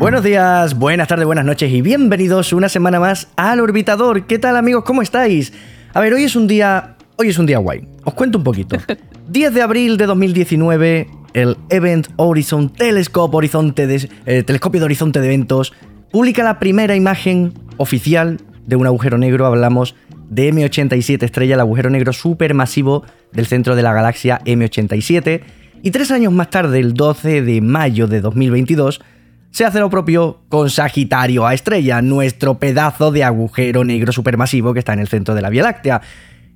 Buenos días, buenas tardes, buenas noches y bienvenidos una semana más al Orbitador. ¿Qué tal amigos? ¿Cómo estáis? A ver, hoy es un día, hoy es un día guay. Os cuento un poquito. 10 de abril de 2019, el Event Horizon Telescope Horizonte de, eh, Telescopio de Horizonte de Eventos publica la primera imagen oficial de un agujero negro. Hablamos de M87 estrella, el agujero negro supermasivo del centro de la galaxia M87. Y tres años más tarde, el 12 de mayo de 2022, se hace lo propio con Sagitario A estrella, nuestro pedazo de agujero negro supermasivo que está en el centro de la Vía Láctea.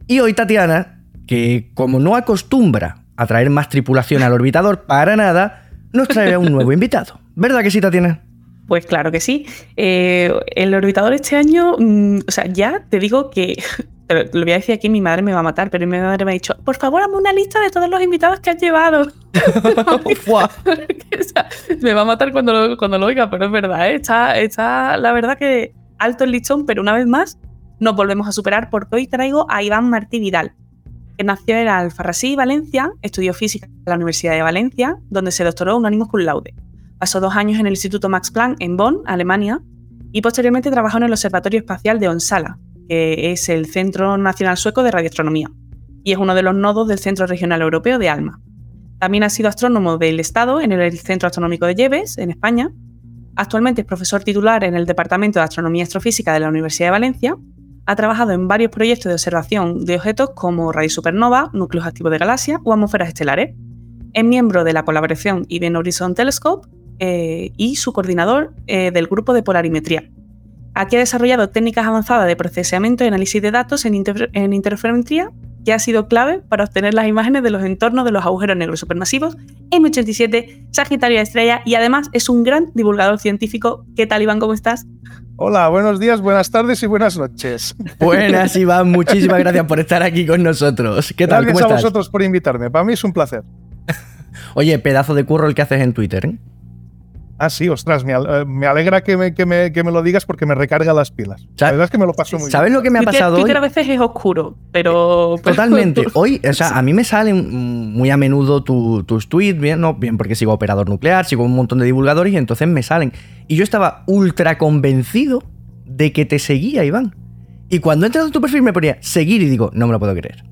Y hoy Tatiana, que como no acostumbra a traer más tripulación al orbitador para nada, nos trae un nuevo invitado. ¿Verdad que sí, Tatiana? Pues claro que sí. Eh, el orbitador este año, mm, o sea, ya te digo que lo voy a decir aquí, mi madre me va a matar, pero mi madre me ha dicho, por favor, hazme una lista de todos los invitados que has llevado. me va a matar cuando lo, cuando lo oiga, pero es verdad, ¿eh? está, está la verdad que alto el listón, pero una vez más nos volvemos a superar porque hoy traigo a Iván Martí Vidal, que nació en Alfarrasí, Valencia, estudió física en la Universidad de Valencia, donde se doctoró unánimo cum laude. Pasó dos años en el Instituto Max Planck en Bonn, Alemania, y posteriormente trabajó en el Observatorio Espacial de Onsala, que es el Centro Nacional Sueco de Radioastronomía, y es uno de los nodos del Centro Regional Europeo de ALMA. También ha sido astrónomo del Estado en el Centro Astronómico de Lleves, en España. Actualmente es profesor titular en el Departamento de Astronomía y Astrofísica de la Universidad de Valencia. Ha trabajado en varios proyectos de observación de objetos como supernova, núcleos activos de galaxias o atmósferas estelares. Es miembro de la colaboración Event Horizon Telescope eh, y su coordinador eh, del grupo de polarimetría, Aquí ha desarrollado técnicas avanzadas de procesamiento y análisis de datos en, interferometría que ha sido clave para obtener las imágenes de los entornos de los agujeros negros supermasivos M87, Sagitario Estrella y además es un gran divulgador científico. ¿Qué tal, Iván? ¿Cómo estás? Hola, buenos días, buenas tardes y buenas noches. Buenas, Iván. Muchísimas gracias por estar aquí con nosotros. ¿Qué tal? Gracias a vosotros por invitarme. Para mí es un placer. Oye, pedazo de curro el que haces en Twitter. ¿eh? Ah, sí, ostras, me, eh, alegra que me, que, me, lo digas porque me recarga las pilas. La verdad es que me lo paso muy ¿Sabes lo que me ha pasado Twitter, hoy? a veces es oscuro, pero... Totalmente. Hoy, o sea, a mí me salen muy a menudo tus tweets, bien, no, bien porque sigo operador nuclear, sigo un montón de divulgadores y entonces me salen. Y yo estaba ultra convencido de que te seguía, Iván. Y cuando he entrado en tu perfil me ponía seguir y digo, no me lo puedo creer.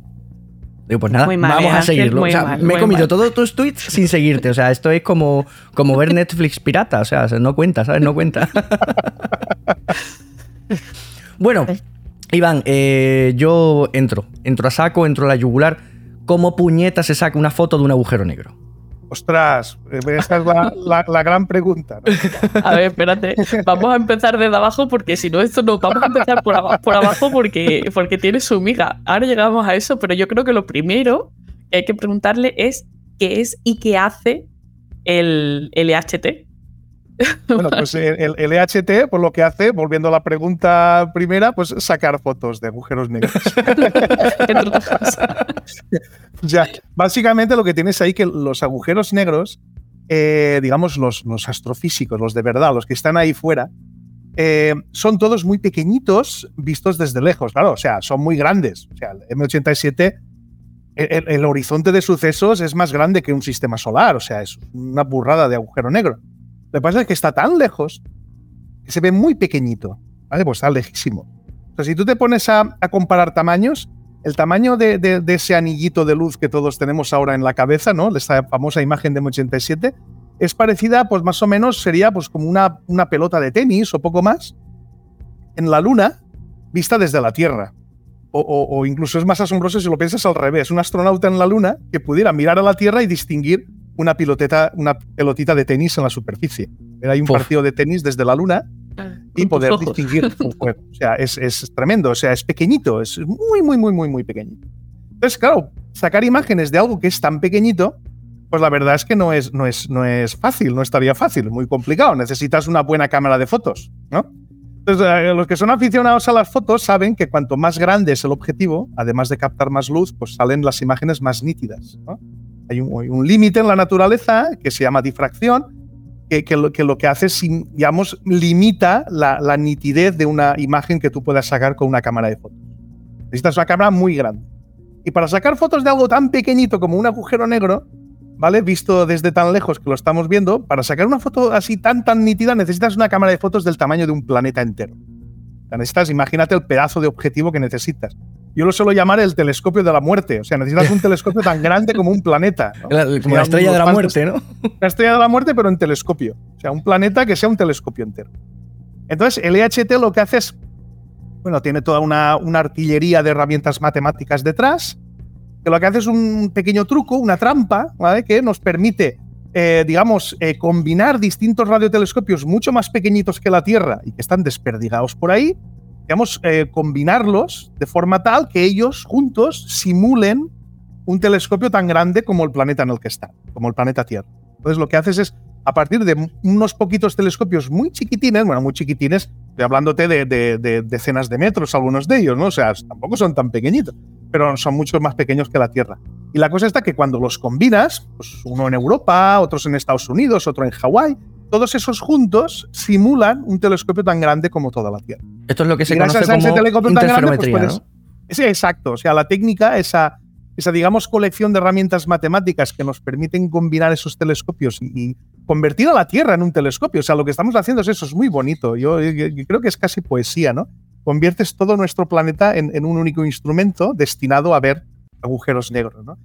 Digo, pues nada, vamos a seguirlo. me he comido todos tus tweets sin seguirte. O sea, esto es como, como ver Netflix pirata. O sea, no cuenta, ¿sabes? No cuenta. bueno, Iván, eh, yo entro. Entro a saco, entro a la yugular. ¿Cómo puñeta se saca una foto de un agujero negro? Ostras, eh, esa es la, gran pregunta. A ver, espérate. Vamos a empezar desde abajo porque si no, esto no. Vamos a empezar por, abajo, por abajo porque, porque tiene su miga. Ahora llegamos a eso, pero yo creo que lo primero que hay que preguntarle es qué es y qué hace el LHT. Bueno, pues el, el, EHT, por lo que hace, volviendo a la pregunta primera, pues sacar fotos de agujeros negros. ya, básicamente lo que tienes ahí que los agujeros negros, eh, digamos los, los, astrofísicos, los de verdad, los que están ahí fuera, eh, son todos muy pequeñitos vistos desde lejos. Claro, o sea, son muy grandes. O sea, el M87 el, horizonte de sucesos es más grande que un sistema solar, o sea, es una burrada de agujero negro. Lo que pasa es que está tan lejos que se ve muy pequeñito. ¿Vale? Pues está lejísimo. O sea, si tú te pones a, comparar tamaños, el tamaño de, ese anillito de luz que todos tenemos ahora en la cabeza, ¿no? Esta famosa imagen de M87, es parecida, pues más o menos sería pues como una, una pelota de tenis o poco más en la Luna vista desde la Tierra. O, o, incluso es más asombroso si lo piensas al revés, un astronauta en la Luna que pudiera mirar a la Tierra y distinguir una piloteta, una pelotita de tenis en la superficie. Hay un partido de tenis desde la luna ah, y poder distinguir un juego. O sea, es, es, tremendo, o sea, es pequeñito, es muy, muy, muy, muy, muy pequeñito. Entonces, claro, sacar imágenes de algo que es tan pequeñito, pues la verdad es que no es, no es, no es fácil, no estaría fácil, muy complicado. Necesitas una buena cámara de fotos, ¿no? Entonces, eh, los que son aficionados a las fotos saben que cuanto más grande es el objetivo, además de captar más luz, pues salen las imágenes más nítidas. ¿no? Hay un, límite en la naturaleza que se llama difracción, que, lo, que, hace es, digamos, limita la, nitidez de una imagen que tú puedas sacar con una cámara de fotos. Necesitas una cámara muy grande. Y para sacar fotos de algo tan pequeñito como un agujero negro, ¿vale? Visto desde tan lejos que lo estamos viendo, para sacar una foto así tan, tan nítida necesitas una cámara de fotos del tamaño de un planeta entero. necesitas, imagínate el pedazo de objetivo que necesitas. Yo lo suelo llamar el telescopio de la muerte. O sea, necesitas un telescopio tan grande como un planeta. como la estrella de la muerte, ¿no? La estrella de la muerte, pero en telescopio. O sea, un planeta que sea un telescopio entero. Entonces, el EHT lo que hace es, bueno, tiene toda una, una artillería de herramientas matemáticas detrás, que lo que hace es un pequeño truco, una trampa, ¿vale? Que nos permite, eh, digamos, eh, combinar distintos radiotelescopios mucho más pequeñitos que la Tierra y que están desperdigados por ahí, digamos, eh, combinarlos de forma tal que ellos juntos simulen un telescopio tan grande como el planeta en el que está, como el planeta Tierra. Entonces lo que haces es, a partir de unos poquitos telescopios muy chiquitines, bueno, muy chiquitines, estoy hablándote de, de, decenas de metros, algunos de ellos, ¿no? O sea, tampoco son tan pequeñitos, pero son mucho más pequeños que la Tierra. Y la cosa está que cuando los combinas, pues uno en Europa, otros en Estados Unidos, otro en Hawái, todos esos juntos simulan un telescopio tan grande como toda la Tierra. Esto es lo que se conoce como interferometría, grande, pues Sí, exacto. O sea, la técnica, esa, esa, digamos, colección de herramientas matemáticas que nos permiten combinar esos telescopios y, convertir a la Tierra en un telescopio. O sea, lo que estamos haciendo es eso, es muy bonito. Yo, creo que es casi poesía, ¿no? Conviertes todo nuestro planeta en, en, un único instrumento destinado a ver agujeros negros, ¿no?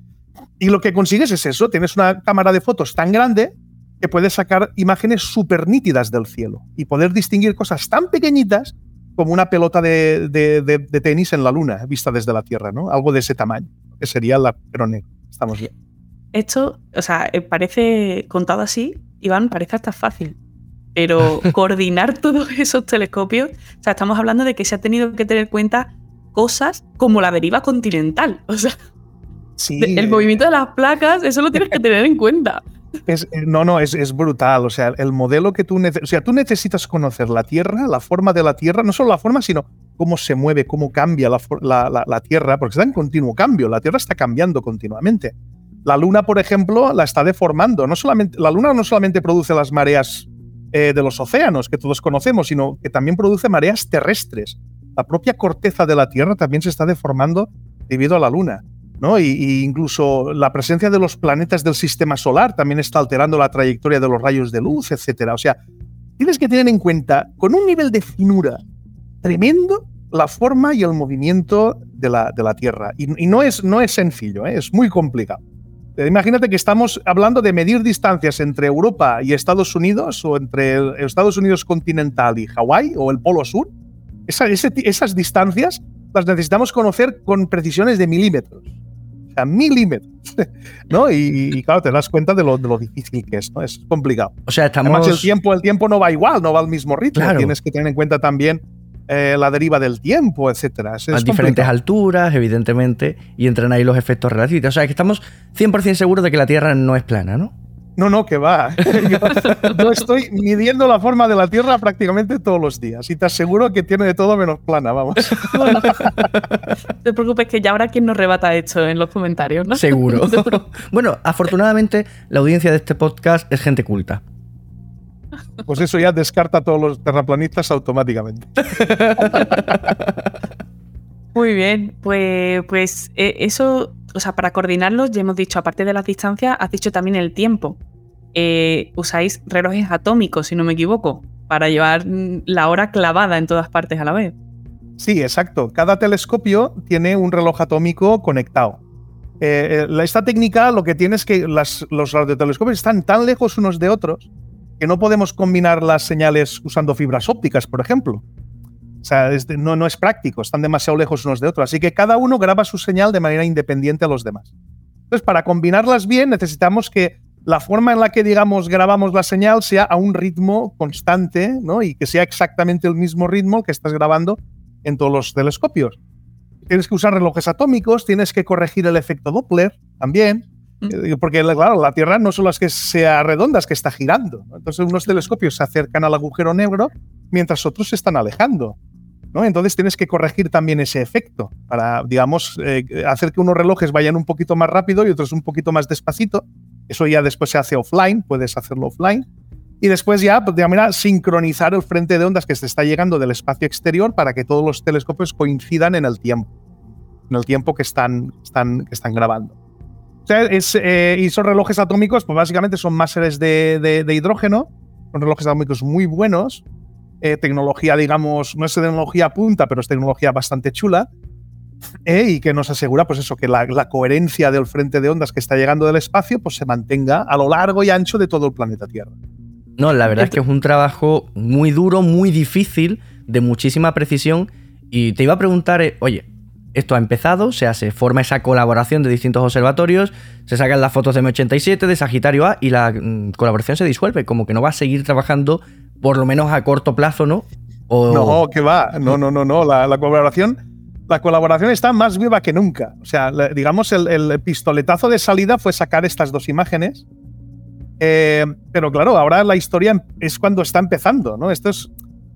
Y lo que consigues es eso, tienes una cámara de fotos tan grande que puede sacar imágenes súper nítidas del cielo y poder distinguir cosas tan pequeñitas como una pelota de, tenis en la luna, vista desde la Tierra, ¿no? Algo de ese tamaño, que sería la negro. Estamos bien. Esto, o sea, eh, parece contado así, Iván, parece hasta fácil. Pero coordinar todos esos telescopios, o sea, estamos hablando de que se ha tenido que tener en cuenta cosas como la deriva continental. O sea, el movimiento de las placas, eso lo tienes que tener en cuenta. Es, eh, no, no, es, brutal. O sea, el modelo que tú necesitas. O sea, tú necesitas conocer la Tierra, la forma de la Tierra, no solo la forma, sino cómo se mueve, cómo cambia la, Tierra, porque está en continuo cambio. La Tierra está cambiando continuamente. La Luna, por ejemplo, la está deformando. No solamente, la Luna no solamente produce las mareas eh, de los océanos que todos conocemos, sino que también produce mareas terrestres. La propia corteza de la Tierra también se está deformando debido a la Luna. ¿No? Y, incluso la presencia de los planetas del sistema solar también está alterando la trayectoria de los rayos de luz, etcétera. O sea, tienes que tener en cuenta, con un nivel de finura tremendo, la forma y el movimiento de la, de la Tierra. Y, no, es, no es sencillo, ¿eh? es muy complicado. Imagínate que estamos hablando de medir distancias entre Europa y Estados Unidos, o entre Estados Unidos continental y Hawái, o el Polo Sur. esas distancias las necesitamos conocer con precisiones de milímetros a milímetros. ¿no? Y, claro, te das cuenta de lo, de lo, difícil que es, ¿no? Es complicado. O sea, estamos... Además, el tiempo, el tiempo no va igual, no va al mismo ritmo. Tienes que tener en cuenta también eh, la deriva del tiempo, etcétera. a diferentes alturas, evidentemente, y entran ahí los efectos relativos. O sea, que estamos 100% seguros de que la Tierra no es plana, ¿no? No, no, que va. Yo, estoy midiendo la forma de la Tierra prácticamente todos los días y te aseguro que tiene de todo menos plana, vamos. no te preocupes que ya habrá quien nos rebata esto en los comentarios, ¿no? Seguro. bueno, afortunadamente la audiencia de este podcast es gente culta. Pues eso ya descarta a todos los terraplanistas automáticamente. Muy bien, pues, pues eh, eso o sea, para coordinarlos, ya hemos dicho, aparte de las distancias, has dicho también el tiempo. Eh, usáis relojes atómicos, si no me equivoco, para llevar la hora clavada en todas partes a la vez. Sí, exacto. Cada telescopio tiene un reloj atómico conectado. Eh, eh, esta técnica lo que tiene es que los radiotelescopios están tan lejos unos de otros que no podemos combinar las señales usando fibras ópticas, por ejemplo. No es práctico, están demasiado lejos unos de otros. Así que cada uno graba su señal de manera independiente a los demás. Entonces, para combinarlas bien, necesitamos que la forma en la que, digamos, grabamos la señal sea a un ritmo constante, ¿no? Y que sea exactamente el mismo ritmo que estás grabando en todos los telescopios. Tienes que usar relojes atómicos, tienes que corregir el efecto Doppler también, mm. eh, porque, claro, la Tierra no solo es que sea redonda, es que está girando. Entonces, unos telescopios se acercan al agujero negro mientras otros se están alejando. Entonces tienes que corregir también ese efecto para, digamos, eh, hacer que unos relojes vayan un poquito más rápido y otros un poquito más despacito. Eso ya después se hace offline, puedes hacerlo offline. Y después ya, pues, de manera, sincronizar el frente de ondas que se está llegando del espacio exterior para que todos los telescopios coincidan en el tiempo, en el tiempo que están, están, que están grabando. eh, y son relojes atómicos, pues básicamente son máseres de, hidrógeno, son relojes atómicos muy buenos, eh, tecnología, digamos, no es tecnología punta, pero es tecnología bastante chula, eh, y que nos asegura, pues eso, que la, coherencia del frente de ondas que está llegando del espacio, pues se mantenga a lo largo y ancho de todo el planeta Tierra. No, la verdad es que es un trabajo muy duro, muy difícil, de muchísima precisión, y te iba a preguntar, oye, esto ha empezado, se hace, forma esa colaboración de distintos observatorios, se sacan las fotos de M87, de Sagitario A y la mm, colaboración se disuelve, como que no va a seguir trabajando por lo menos a corto plazo, ¿no? No, que va, no, no, no, no, la, colaboración la colaboración está más viva que nunca. O sea, digamos, el, pistoletazo de salida fue sacar estas dos imágenes. Eh, pero claro, ahora la historia es cuando está empezando, ¿no? Esto es,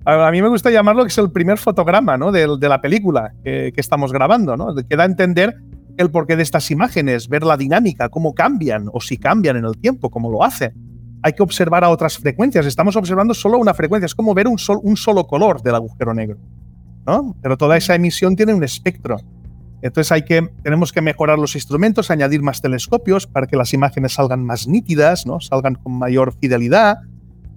a mí me gusta llamarlo que es el primer fotograma ¿no? de, la película que, estamos grabando, ¿no? que da entender el porqué de estas imágenes, ver la dinámica, cómo cambian o si cambian en el tiempo, cómo lo hacen. Hay que observar a otras frecuencias. Estamos observando solo una frecuencia. Es como ver un, un solo color del agujero negro. ¿no? Pero toda esa emisión tiene un espectro. Entonces hay que, tenemos que mejorar los instrumentos, añadir más telescopios para que las imágenes salgan más nítidas, ¿no? salgan con mayor fidelidad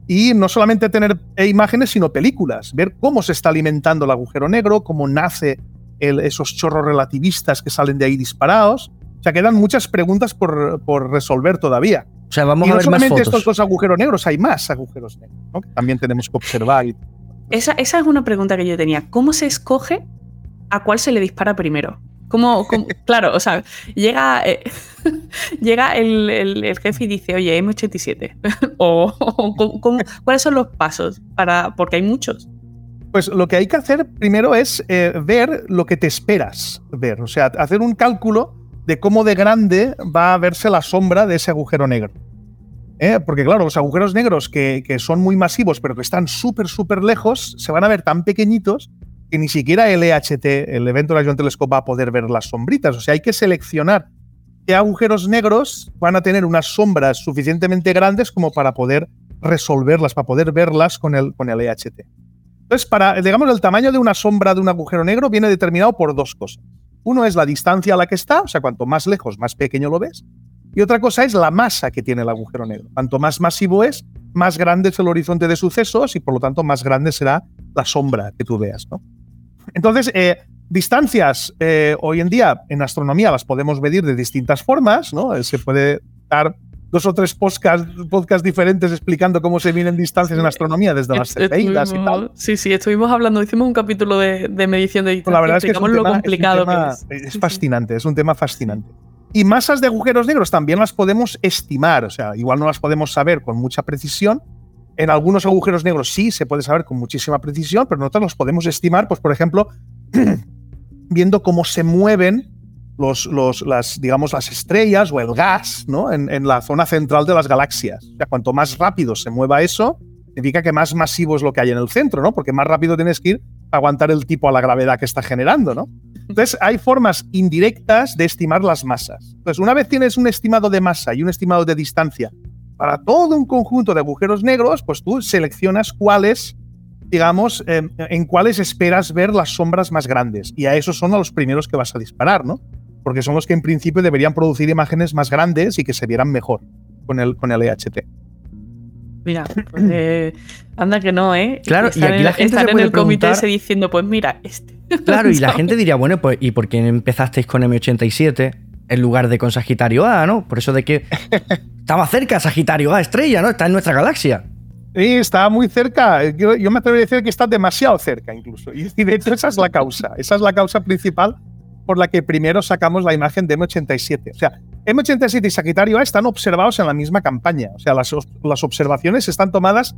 y no solamente tener imágenes, sino películas, ver cómo se está alimentando el agujero negro, cómo nace esos chorros relativistas que salen de ahí disparados. O sea, quedan muchas preguntas por, resolver todavía. O sea, vamos y a no ver solamente más estos dos agujeros negros, hay más agujeros negros que también tenemos que observar. Esa, esa es una pregunta que yo tenía. ¿Cómo se escoge a cuál se le dispara primero? Como, claro, o sea, llega, eh, llega el, jefe y dice, oye, M87. o, ¿cuáles son los pasos? Para, porque hay muchos. Pues lo que hay que hacer primero es eh, ver lo que te esperas ver. O sea, hacer un cálculo de cómo de grande va a verse la sombra de ese agujero negro. ¿Eh? Porque claro, los agujeros negros que, que son muy masivos, pero que están súper, súper lejos, se van a ver tan pequeñitos que ni siquiera el EHT, el Evento Horizon Telescope, va a poder ver las sombritas. O sea, hay que seleccionar qué agujeros negros van a tener unas sombras suficientemente grandes como para poder resolverlas, para poder verlas con el, con el EHT. Entonces, para, digamos, el tamaño de una sombra de un agujero negro viene determinado por dos cosas. Uno es la distancia a la que está, o sea, cuanto más lejos, más pequeño lo ves. Y otra cosa es la masa que tiene el agujero negro. Cuanto más masivo es, más grande es el horizonte de sucesos y por lo tanto más grande será la sombra que tú veas. ¿no? Entonces, eh, distancias eh, hoy en día en astronomía las podemos medir de distintas formas, ¿no? Se puede dar dos o tres podcasts podcast diferentes explicando cómo se miden distancias en astronomía desde las cefeidas y tal. Sí, sí, estuvimos hablando, hicimos un capítulo de, medición de distancia. la verdad es que es, lo complicado es, fascinante, es un tema fascinante. Y masas de agujeros negros también las podemos estimar, o sea, igual no las podemos saber con mucha precisión, en algunos agujeros negros sí se puede saber con muchísima precisión, pero nosotros los podemos estimar, pues por ejemplo, viendo cómo se mueven los, los, las, digamos, las estrellas o el gas ¿no? en, la zona central de las galaxias. O sea, cuanto más rápido se mueva eso, significa que más masivo es lo que hay en el centro, ¿no? Porque más rápido tienes que ir para aguantar el tipo a la gravedad que está generando, ¿no? Entonces, hay formas indirectas de estimar las masas. Entonces, una vez tienes un estimado de masa y un estimado de distancia para todo un conjunto de agujeros negros, pues tú seleccionas cuáles, digamos, em, en cuáles esperas ver las sombras más grandes. Y a esos son a los primeros que vas a disparar, ¿no? Porque son los que en principio deberían producir imágenes más grandes y que se vieran mejor con el, con el EHT. Mira, pues, eh, anda que no, ¿eh? Claro, y aquí la gente en el comité ese diciendo, pues mira, este. Claro, y la gente diría, bueno, pues ¿y por qué empezasteis con M87 en lugar de con Sagitario A, ¿no? Por eso de que estaba cerca Sagitario A, estrella, ¿no? Está en nuestra galaxia. Sí, está muy cerca. Yo, me atrevo a decir que está demasiado cerca incluso. Y de hecho esa es la causa. Esa es la causa principal por la que primero sacamos la imagen de M87. O sea, M87 y Sagitario A están observados en la misma campaña. O sea, las, observaciones están tomadas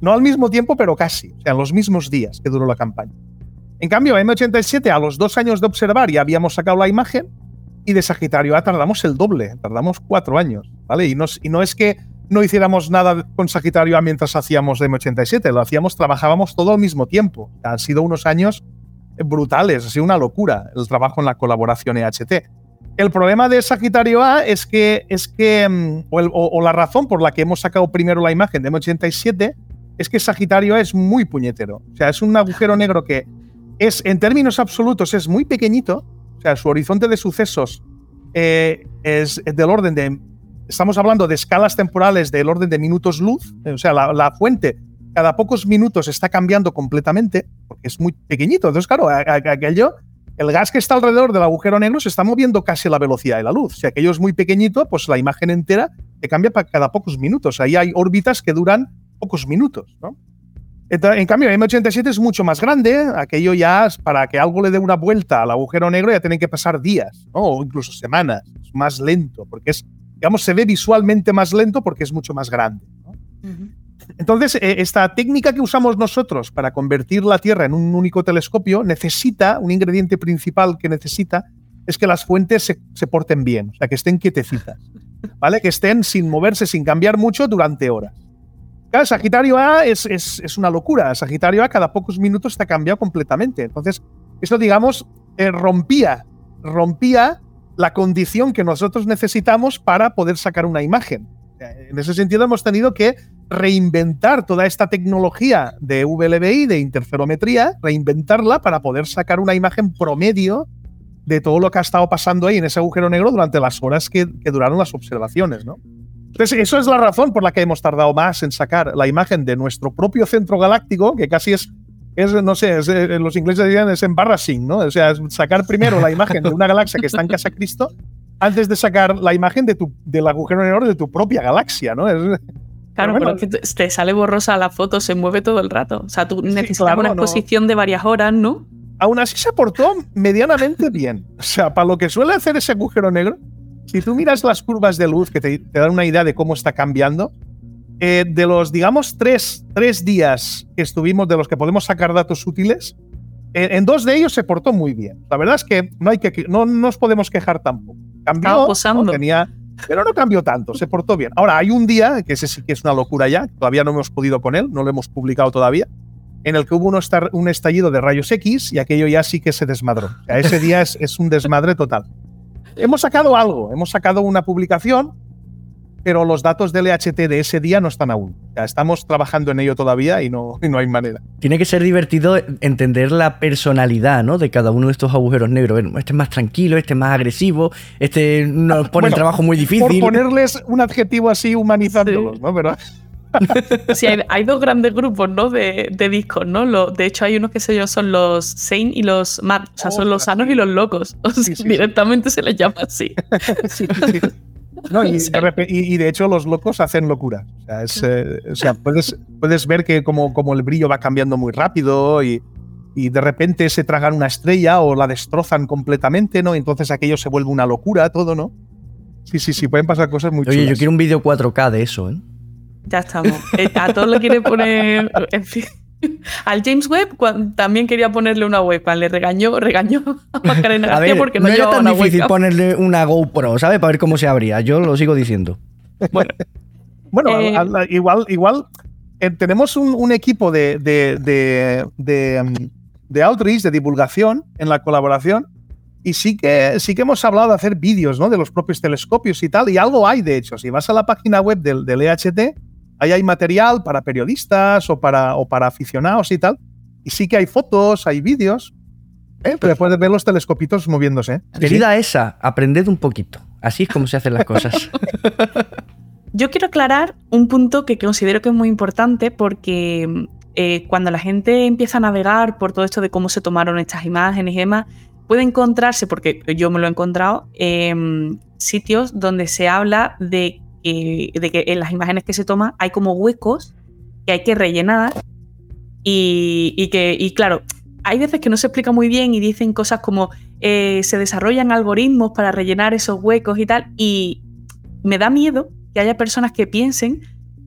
no al mismo tiempo, pero casi. O sea, en los mismos días que duró la campaña. En cambio, M87 a los dos años de observar ya habíamos sacado la imagen y de Sagitario A tardamos el doble, tardamos cuatro años, ¿vale? Y no, y no es que no hiciéramos nada con Sagitario A mientras hacíamos de M87, lo hacíamos, trabajábamos todo al mismo tiempo. Han sido unos años brutales, ha sido una locura el trabajo en la colaboración EHT. El problema de Sagitario A es que, es que mm, o, la razón por la que hemos sacado primero la imagen de M87 es que Sagitario A es muy puñetero. O sea, es un agujero negro que es, en términos absolutos, es muy pequeñito, o sea, su horizonte de sucesos eh, es del orden de, estamos hablando de escalas temporales del orden de minutos luz, o sea, la, fuente cada pocos minutos está cambiando completamente, porque es muy pequeñito. Entonces, claro, aquello, el gas que está alrededor del agujero negro se está moviendo casi a la velocidad de la luz. Si aquello es muy pequeñito, pues la imagen entera te cambia para cada pocos minutos. Ahí hay órbitas que duran pocos minutos, ¿no? En cambio, el M87 es mucho más grande. Aquello ya, para que algo le dé una vuelta al agujero negro, ya tienen que pasar días o incluso semanas. Es más lento, porque es, digamos, se ve visualmente más lento porque es mucho más grande. Entonces, eh, esta técnica que usamos nosotros para convertir la Tierra en un único telescopio necesita, un ingrediente principal que necesita, es que las fuentes se, porten bien, o sea, que estén quietecitas, ¿vale? Que estén sin moverse, sin cambiar mucho durante horas. Claro, Sagitario A es, es, una locura. Sagitario A cada pocos minutos está cambiado completamente. Entonces, eso, digamos, eh, rompía, rompía la condición que nosotros necesitamos para poder sacar una imagen. En ese sentido, hemos tenido que reinventar toda esta tecnología de VLBI, de interferometría, reinventarla para poder sacar una imagen promedio de todo lo que ha estado pasando ahí en ese agujero negro durante las horas que, duraron las observaciones, ¿no? Entonces, eso es la razón por la que hemos tardado más en sacar la imagen de nuestro propio centro galáctico, que casi es, no sé, eh, los ingleses dirían es embarrassing, ¿no? O sea, sacar primero la imagen de una galaxia que está en casa Cristo antes de sacar la imagen de tu, del agujero negro de tu propia galaxia, ¿no? claro, pero, que te sale borrosa la foto, se mueve todo el rato. O sea, tú necesitas una exposición de varias horas, ¿no? Aún así se portó medianamente bien. O sea, para lo que suele hacer ese agujero negro, si tú miras las curvas de luz que te, dan una idea de cómo está cambiando, eh, de los, digamos, tres, tres, días que estuvimos, de los que podemos sacar datos útiles, eh, en dos de ellos se portó muy bien. La verdad es que no, hay que, no, nos podemos quejar tampoco. Cambió, tenía, pero no cambió tanto, se portó bien. Ahora, hay un día, que ese sí que es una locura ya, todavía no hemos podido con él, no lo hemos publicado todavía, en el que hubo un estallido de rayos X y aquello ya sí que se desmadró. ese día es, es un desmadre total hemos sacado algo, hemos sacado una publicación, pero los datos del EHT de ese día no están aún. Ya estamos trabajando en ello todavía y no, no hay manera. Tiene que ser divertido entender la personalidad ¿no? de cada uno de estos agujeros negros. Este es más tranquilo, este es más agresivo, este nos pone el trabajo muy difícil. Por ponerles un adjetivo así humanizándolos, ¿no? Pero, sí, hay, dos grandes grupos, ¿no? De, discos, ¿no? de hecho, hay unos que se son los sane y los mad, o sea, son los sanos y los locos. directamente se les llama así. y, de hecho los locos hacen locura. O sea, eh, puedes, puedes ver que como, como el brillo va cambiando muy rápido y, y de repente se tragan una estrella o la destrozan completamente, ¿no? Entonces aquello se vuelve una locura, todo, ¿no? Sí, sí, sí, pueden pasar cosas muy Oye, yo quiero un vídeo 4K de eso, ¿eh? Ya estamos. Eh, a todos le quiere poner. En fin. Al James Webb también quería ponerle una webcam, le regañó, regañó a Macarena a ver, porque no, no era tan difícil ponerle una GoPro, ¿sabes? Para ver cómo se abría. Yo lo sigo diciendo. Bueno, bueno eh, igual, igual eh, tenemos un, equipo de, de, de, de, um, de outreach, de divulgación en la colaboración, y sí que, sí que hemos hablado de hacer vídeos ¿no? de los propios telescopios y tal, y algo hay de hecho. Si vas a la página web del, del EHT, Ahí hay material para periodistas o para, o para aficionados y tal. Y sí que hay fotos, hay vídeos. ¿eh? Pero puedes ver los telescopitos moviéndose. ¿eh? Querida esa, aprended un poquito. Así es como se hacen las cosas. Yo quiero aclarar un punto que considero que es muy importante porque eh, cuando la gente empieza a navegar por todo esto de cómo se tomaron estas imágenes y demás, puede encontrarse, porque yo me lo he encontrado, en sitios donde se habla de de que en las imágenes que se toma hay como huecos que hay que rellenar y, que, y claro, hay veces que no se explica muy bien y dicen cosas como eh, se desarrollan algoritmos para rellenar esos huecos y tal, y me da miedo que haya personas que piensen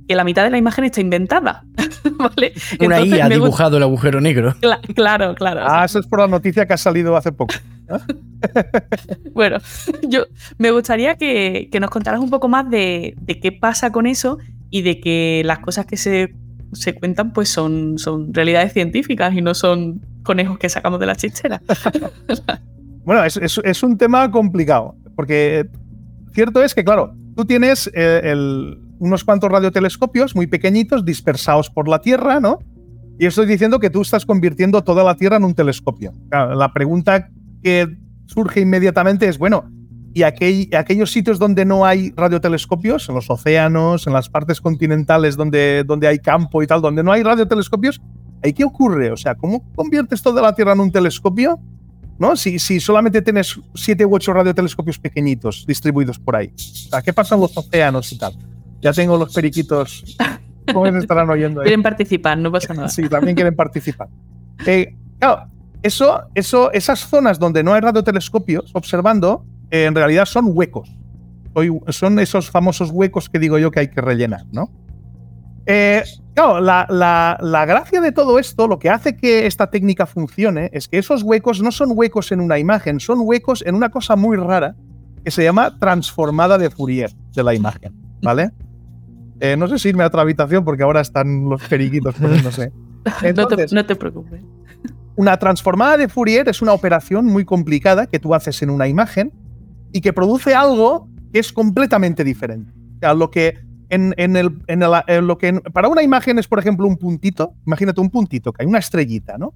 que la mitad de la imagen está inventada. ¿vale? Una IA ha dibujado el agujero negro. claro, claro. Ah, eso es por la noticia que ha salido hace poco. bueno, yo me gustaría que, nos contaras un poco más de, qué pasa con eso y de que las cosas que se, cuentan pues son, son realidades científicas y no son conejos que sacamos de la chichera. bueno, es, un tema complicado, porque cierto es que, claro, tú tienes eh, unos cuantos radiotelescopios muy pequeñitos dispersados por la Tierra, ¿no? Y estoy diciendo que tú estás convirtiendo toda la Tierra en un telescopio. la pregunta que surge inmediatamente es, bueno, y aquellos sitios donde no hay radiotelescopios, en los océanos, en las partes continentales donde, donde hay campo y tal, donde no hay radiotelescopios, ¿ahí qué ocurre? O sea, ¿cómo conviertes toda la Tierra en un telescopio? ¿No? Si, si solamente tienes siete u ocho radiotelescopios pequeñitos distribuidos por ahí. O ¿qué pasa en los océanos y tal? Ya tengo los periquitos. ¿Cómo me estarán oyendo ahí? Quieren participar, no pasa nada. Sí, también quieren participar. Eh, claro, eso, eso, esas zonas donde no hay radiotelescopios observando, eh, en realidad son huecos. Son esos famosos huecos que digo yo que hay que rellenar, ¿no? Eh, claro, la, la, gracia de todo esto, lo que hace que esta técnica funcione, es que esos huecos no son huecos en una imagen, son huecos en una cosa muy rara que se llama transformada de Fourier de la imagen, ¿vale? Eh, no sé si irme a otra habitación porque ahora están los periquitos poniéndose. no, te, no te preocupes. Una transformada de Fourier es una operación muy complicada que tú haces en una imagen y que produce algo que es completamente diferente. O sea, lo que en, el, en, lo que para una imagen es, por ejemplo, un puntito, imagínate un puntito, que hay una estrellita, ¿no?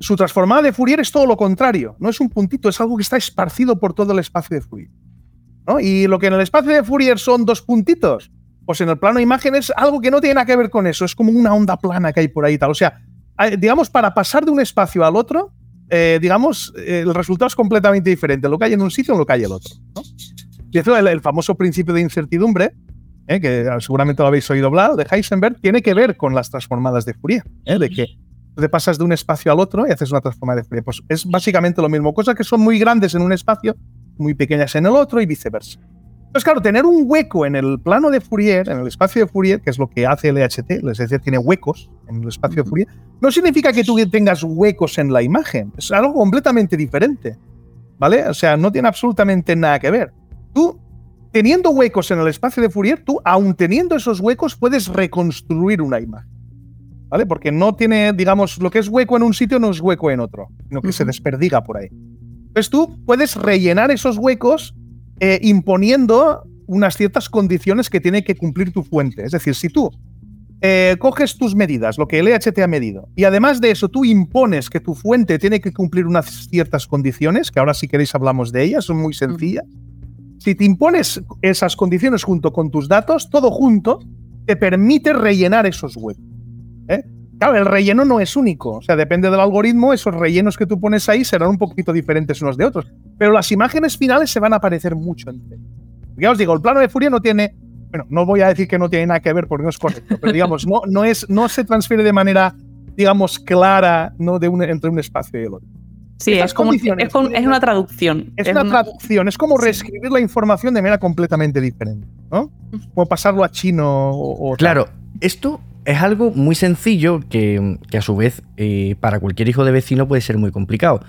Su transformada de Fourier es todo lo contrario, no es un puntito, es algo que está esparcido por todo el espacio de Fourier. ¿no? Y lo que en el espacio de Fourier son dos puntitos, pues en el plano de imagen es algo que no tiene nada que ver con eso, es como una onda plana que hay por ahí tal. O sea, digamos, para pasar de un espacio al otro, eh, digamos, el resultado es completamente diferente. Lo que hay en un sitio o lo que hay en el otro. ¿no? Y eso, el, el famoso principio de incertidumbre, eh, que seguramente lo habéis oído hablar, de Heisenberg, tiene que ver con las transformadas de Fourier, eh, de que te pasas de un espacio al otro y haces una transformada de Fourier. Pues es básicamente lo mismo, cosas que son muy grandes en un espacio, muy pequeñas en el otro y viceversa. Entonces, claro, tener un hueco en el plano de Fourier, en el espacio de Fourier, que es lo que hace el EHT, es decir, tiene huecos en el espacio de Fourier, no significa que tú tengas huecos en la imagen. Es algo completamente diferente. ¿Vale? O sea, no tiene absolutamente nada que ver. Tú, teniendo huecos en el espacio de Fourier, tú, aun teniendo esos huecos, puedes reconstruir una imagen. ¿Vale? Porque no tiene, digamos, lo que es hueco en un sitio no es hueco en otro, sino que se desperdiga por ahí. Entonces tú puedes rellenar esos huecos eh, imponiendo unas ciertas condiciones que tiene que cumplir tu fuente. Es decir, si tú eh, coges tus medidas, lo que el EHT ha medido, y además de eso tú impones que tu fuente tiene que cumplir unas ciertas condiciones, que ahora si queréis hablamos de ellas, son muy sencillas. Si te impones esas condiciones junto con tus datos, todo junto te permite rellenar esos huecos. ¿eh? Claro, el relleno no es único, o sea, depende del algoritmo, esos rellenos que tú pones ahí serán un poquito diferentes unos de otros, pero las imágenes finales se van a parecer mucho entre Ya os digo, el plano de Fourier no tiene, bueno, no voy a decir que no tiene nada que ver porque no es correcto, pero digamos, no, no, es, no se transfiere de manera, digamos, clara ¿no? de un, entre un espacio y el otro. Sí, es, como, es, una traducción. Es, una traducción, es como reescribir la información de manera completamente diferente, ¿no? Como pasarlo a chino o... claro, esto es algo muy sencillo que, a su vez eh, para cualquier hijo de vecino puede ser muy complicado.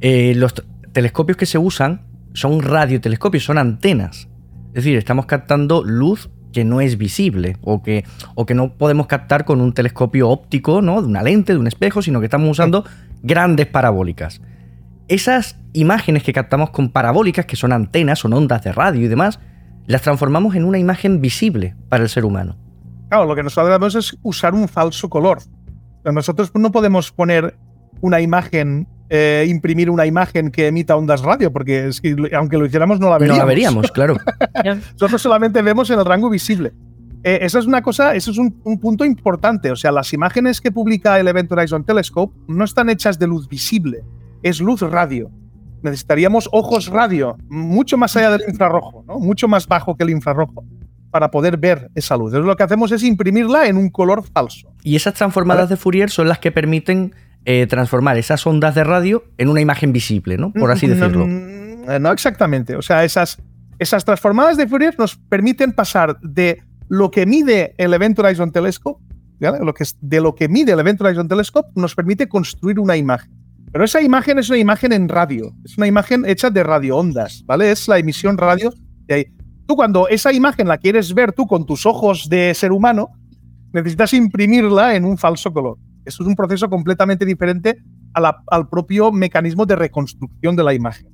Eh, los telescopios que se usan son radiotelescopios, son antenas. Es decir, estamos captando luz que no es visible o que, o que no podemos captar con un telescopio óptico, ¿no? De una lente, de un espejo, sino que estamos usando grandes parabólicas. Esas imágenes que captamos con parabólicas, que son antenas, son ondas de radio y demás, las transformamos en una imagen visible para el ser humano. Claro, lo que nosotros hacemos es usar un falso color. Nosotros no podemos poner una imagen, eh, imprimir una imagen que emita ondas radio, porque aunque lo hiciéramos no la veríamos. No la veríamos, claro. Nosotros solamente vemos en el rango visible. Eh, esa es una cosa, eso es un, punto importante. O sea, las imágenes que publica el Event Horizon Telescope no están hechas de luz visible, es luz radio. Necesitaríamos ojos radio, mucho más allá del infrarrojo, ¿no? mucho más bajo que el infrarrojo para poder ver esa luz. Entonces lo que hacemos es imprimirla en un color falso. Y esas transformadas de Fourier son las que permiten eh, transformar esas ondas de radio en una imagen visible, ¿no? Por así decirlo. No, no exactamente. O sea, esas, esas transformadas de Fourier nos permiten pasar de lo que mide el Event Horizon Telescope, Lo que, de lo que mide el Event Horizon Telescope, nos permite construir una imagen. Pero esa imagen es una imagen en radio, es una imagen hecha de radioondas, ¿vale? Es la emisión radio de ahí. Tú cuando esa imagen la quieres ver tú con tus ojos de ser humano, necesitas imprimirla en un falso color. Eso es un proceso completamente diferente al propio mecanismo de reconstrucción de la imagen.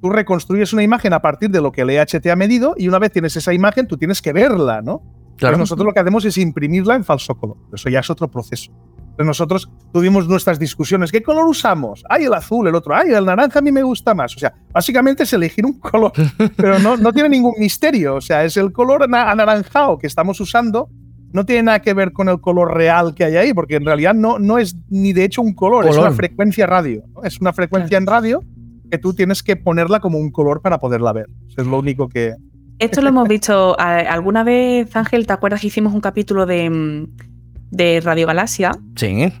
tú reconstruyes una imagen a partir de lo que el EHT ha medido y una vez tienes esa imagen, tú tienes que verla, ¿no? Claro. nosotros lo que hacemos es imprimirla en falso color. Eso ya es otro proceso. Nosotros tuvimos nuestras discusiones. ¿Qué color usamos? Ay, el azul, el otro. Ay, el naranja a mí me gusta más. O sea, básicamente es elegir un color, pero no, no tiene ningún misterio. O sea, es el color anaranjado que estamos usando. No tiene nada que ver con el color real que hay ahí, porque en realidad no, no es ni de hecho un color, es una frecuencia radio. Es una frecuencia en radio que tú tienes que ponerla como un color para poderla ver. es lo único que. Esto lo hemos visto alguna vez, Ángel. ¿Te acuerdas que hicimos un capítulo de mm, de Radio Galaxia. Sí.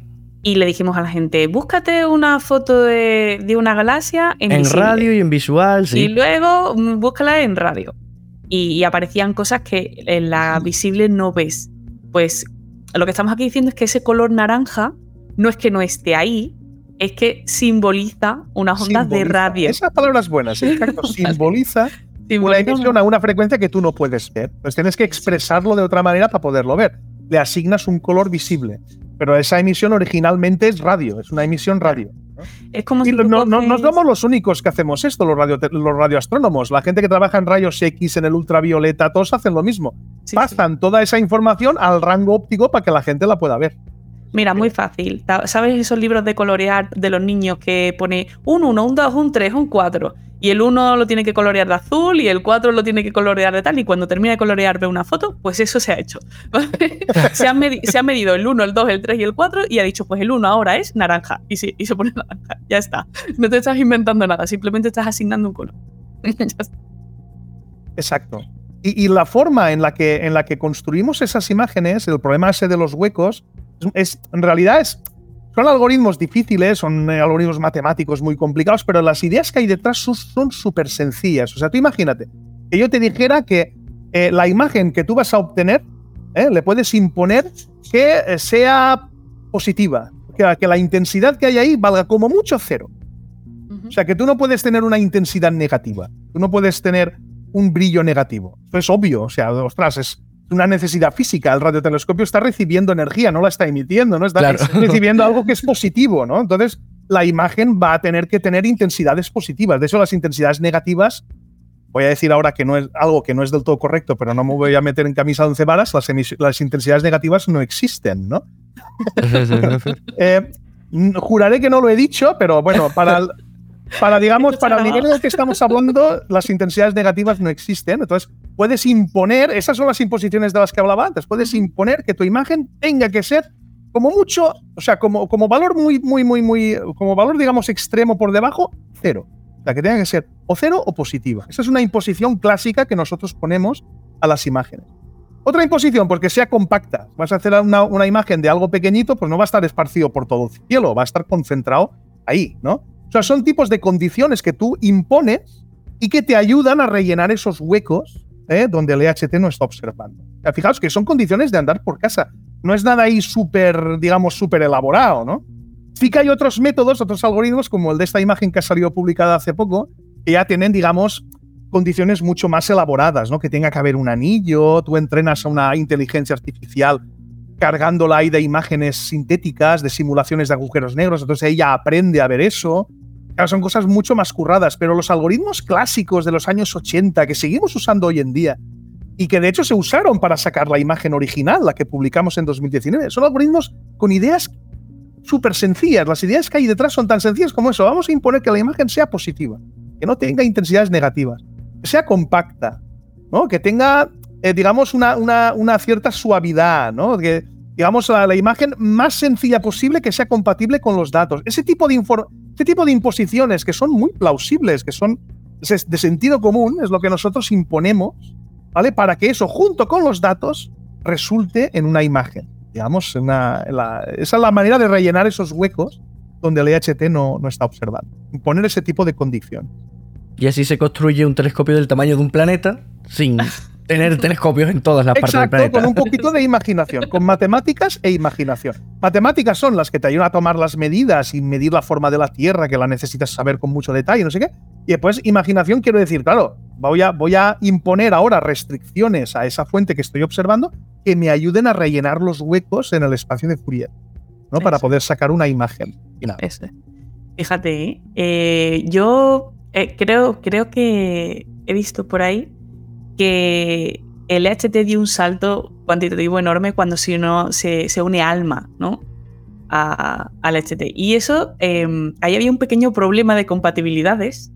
Y le dijimos a la gente, búscate una foto de, una galaxia en, en radio y en visual, sí. Y luego mm, búscala en radio. Y, aparecían cosas que en la visible no ves. Pues lo que estamos aquí diciendo es que ese color naranja no es que no esté ahí, es que simboliza unas ondas de radio. Esas palabras buenas, exacto. simboliza una emisión a una frecuencia que tú no puedes ver. Pues tienes que expresarlo de otra manera para poderlo ver le asignas un color visible. Pero esa emisión originalmente es radio, es una emisión radio. Es como si no, no, somos los únicos que hacemos esto, los, radio, los radioastrónomos. La gente que trabaja en rayos X, en el ultravioleta, todos hacen lo mismo. Pasan toda esa información al rango óptico para que la gente la pueda ver. Mira, muy fácil. ¿Sabes esos libros de colorear de los niños que pone un 1, un 2, un 3, un 4? Y el 1 lo tiene que colorear de azul y el 4 lo tiene que colorear de tal. Y cuando termina de colorear ve una foto, pues eso se ha hecho. se, ha medido el 1, el 2, el 3 y el 4 y ha dicho, pues el 1 ahora es naranja. Y se pone naranja. Ya está. No te estás inventando nada, simplemente estás asignando un color. Exacto. Y, la forma en la, que, en la que construimos esas imágenes, el problema ese de los huecos, es, en realidad es, son algoritmos difíciles, son eh, algoritmos matemáticos muy complicados, pero las ideas que hay detrás son súper sencillas. O sea, tú imagínate que yo te dijera que eh, la imagen que tú vas a obtener, eh, le puedes imponer que sea positiva, que, que, la intensidad que hay ahí valga como mucho cero. O sea, que tú no puedes tener una intensidad negativa, tú no puedes tener un brillo negativo. Eso es obvio, o sea, ostras, es, una necesidad física. El radiotelescopio está recibiendo energía, no la está emitiendo, ¿no? Está recibiendo algo que es positivo, ¿no? Entonces, la imagen va a tener que tener intensidades positivas. De hecho, las intensidades negativas, voy a decir ahora que no es algo que no es del todo correcto, pero no me voy a meter en camisa de once varas, las, las intensidades negativas no existen, ¿no? Eh, juraré que no lo he dicho, pero bueno, para, para, digamos, para el nivel en el que estamos hablando, las intensidades negativas no existen. Entonces, puedes imponer, esas son las imposiciones de las que hablaba antes, puedes imponer que tu imagen tenga que ser como mucho, o sea, como, como valor muy, muy, muy, muy, como valor, digamos, extremo por debajo, cero. O sea, que tenga que ser o cero o positiva. Esa es una imposición clásica que nosotros ponemos a las imágenes. Otra imposición, porque sea compacta. Vas a hacer una, una imagen de algo pequeñito, pues no va a estar esparcido por todo el cielo, va a estar concentrado ahí, ¿no? O sea, son tipos de condiciones que tú impones y que te ayudan a rellenar esos huecos ¿eh? donde el EHT no está observando. fijaos que son condiciones de andar por casa. No es nada ahí súper, digamos, súper elaborado, ¿no? Sí que hay otros métodos, otros algoritmos, como el de esta imagen que ha salido publicada hace poco, que ya tienen, digamos, condiciones mucho más elaboradas, ¿no? Que tenga que haber un anillo, tú entrenas a una inteligencia artificial cargándola ahí de imágenes sintéticas, de simulaciones de agujeros negros, entonces ella aprende a ver eso. Son cosas mucho más curradas, pero los algoritmos clásicos de los años 80 que seguimos usando hoy en día y que de hecho se usaron para sacar la imagen original, la que publicamos en 2019, son algoritmos con ideas súper sencillas. Las ideas que hay detrás son tan sencillas como eso. Vamos a imponer que la imagen sea positiva, que no tenga intensidades negativas, que sea compacta, ¿no? que tenga, eh, digamos, una, una, cierta suavidad, ¿no? que digamos la, la, imagen más sencilla posible que sea compatible con los datos. Ese tipo de este tipo de imposiciones que son muy plausibles, que son de sentido común, es lo que nosotros imponemos, ¿vale? Para que eso, junto con los datos, resulte en una imagen. Digamos, esa es la manera de rellenar esos huecos donde el EHT no, no está observando. Imponer ese tipo de condición. Y así se construye un telescopio del tamaño de un planeta sin tener telescopios en todas las partes del planeta. con un poquito de imaginación, con matemáticas e imaginación. Matemáticas son las que te ayudan a tomar las medidas y medir la forma de la Tierra, que la necesitas saber con mucho detalle, no sé qué. Y después, imaginación quiero decir, claro, voy a, voy a imponer ahora restricciones a esa fuente que estoy observando que me ayuden a rellenar los huecos en el espacio de Fourier, ¿no? Para poder sacar una imagen. Fíjate, ¿eh? yo eh, creo, creo que he visto por ahí que el EHT dio un salto cuantitativo enorme cuando se, se, une ALMA, ¿no? al HT. Y eso, em, ahí había un pequeño problema de compatibilidades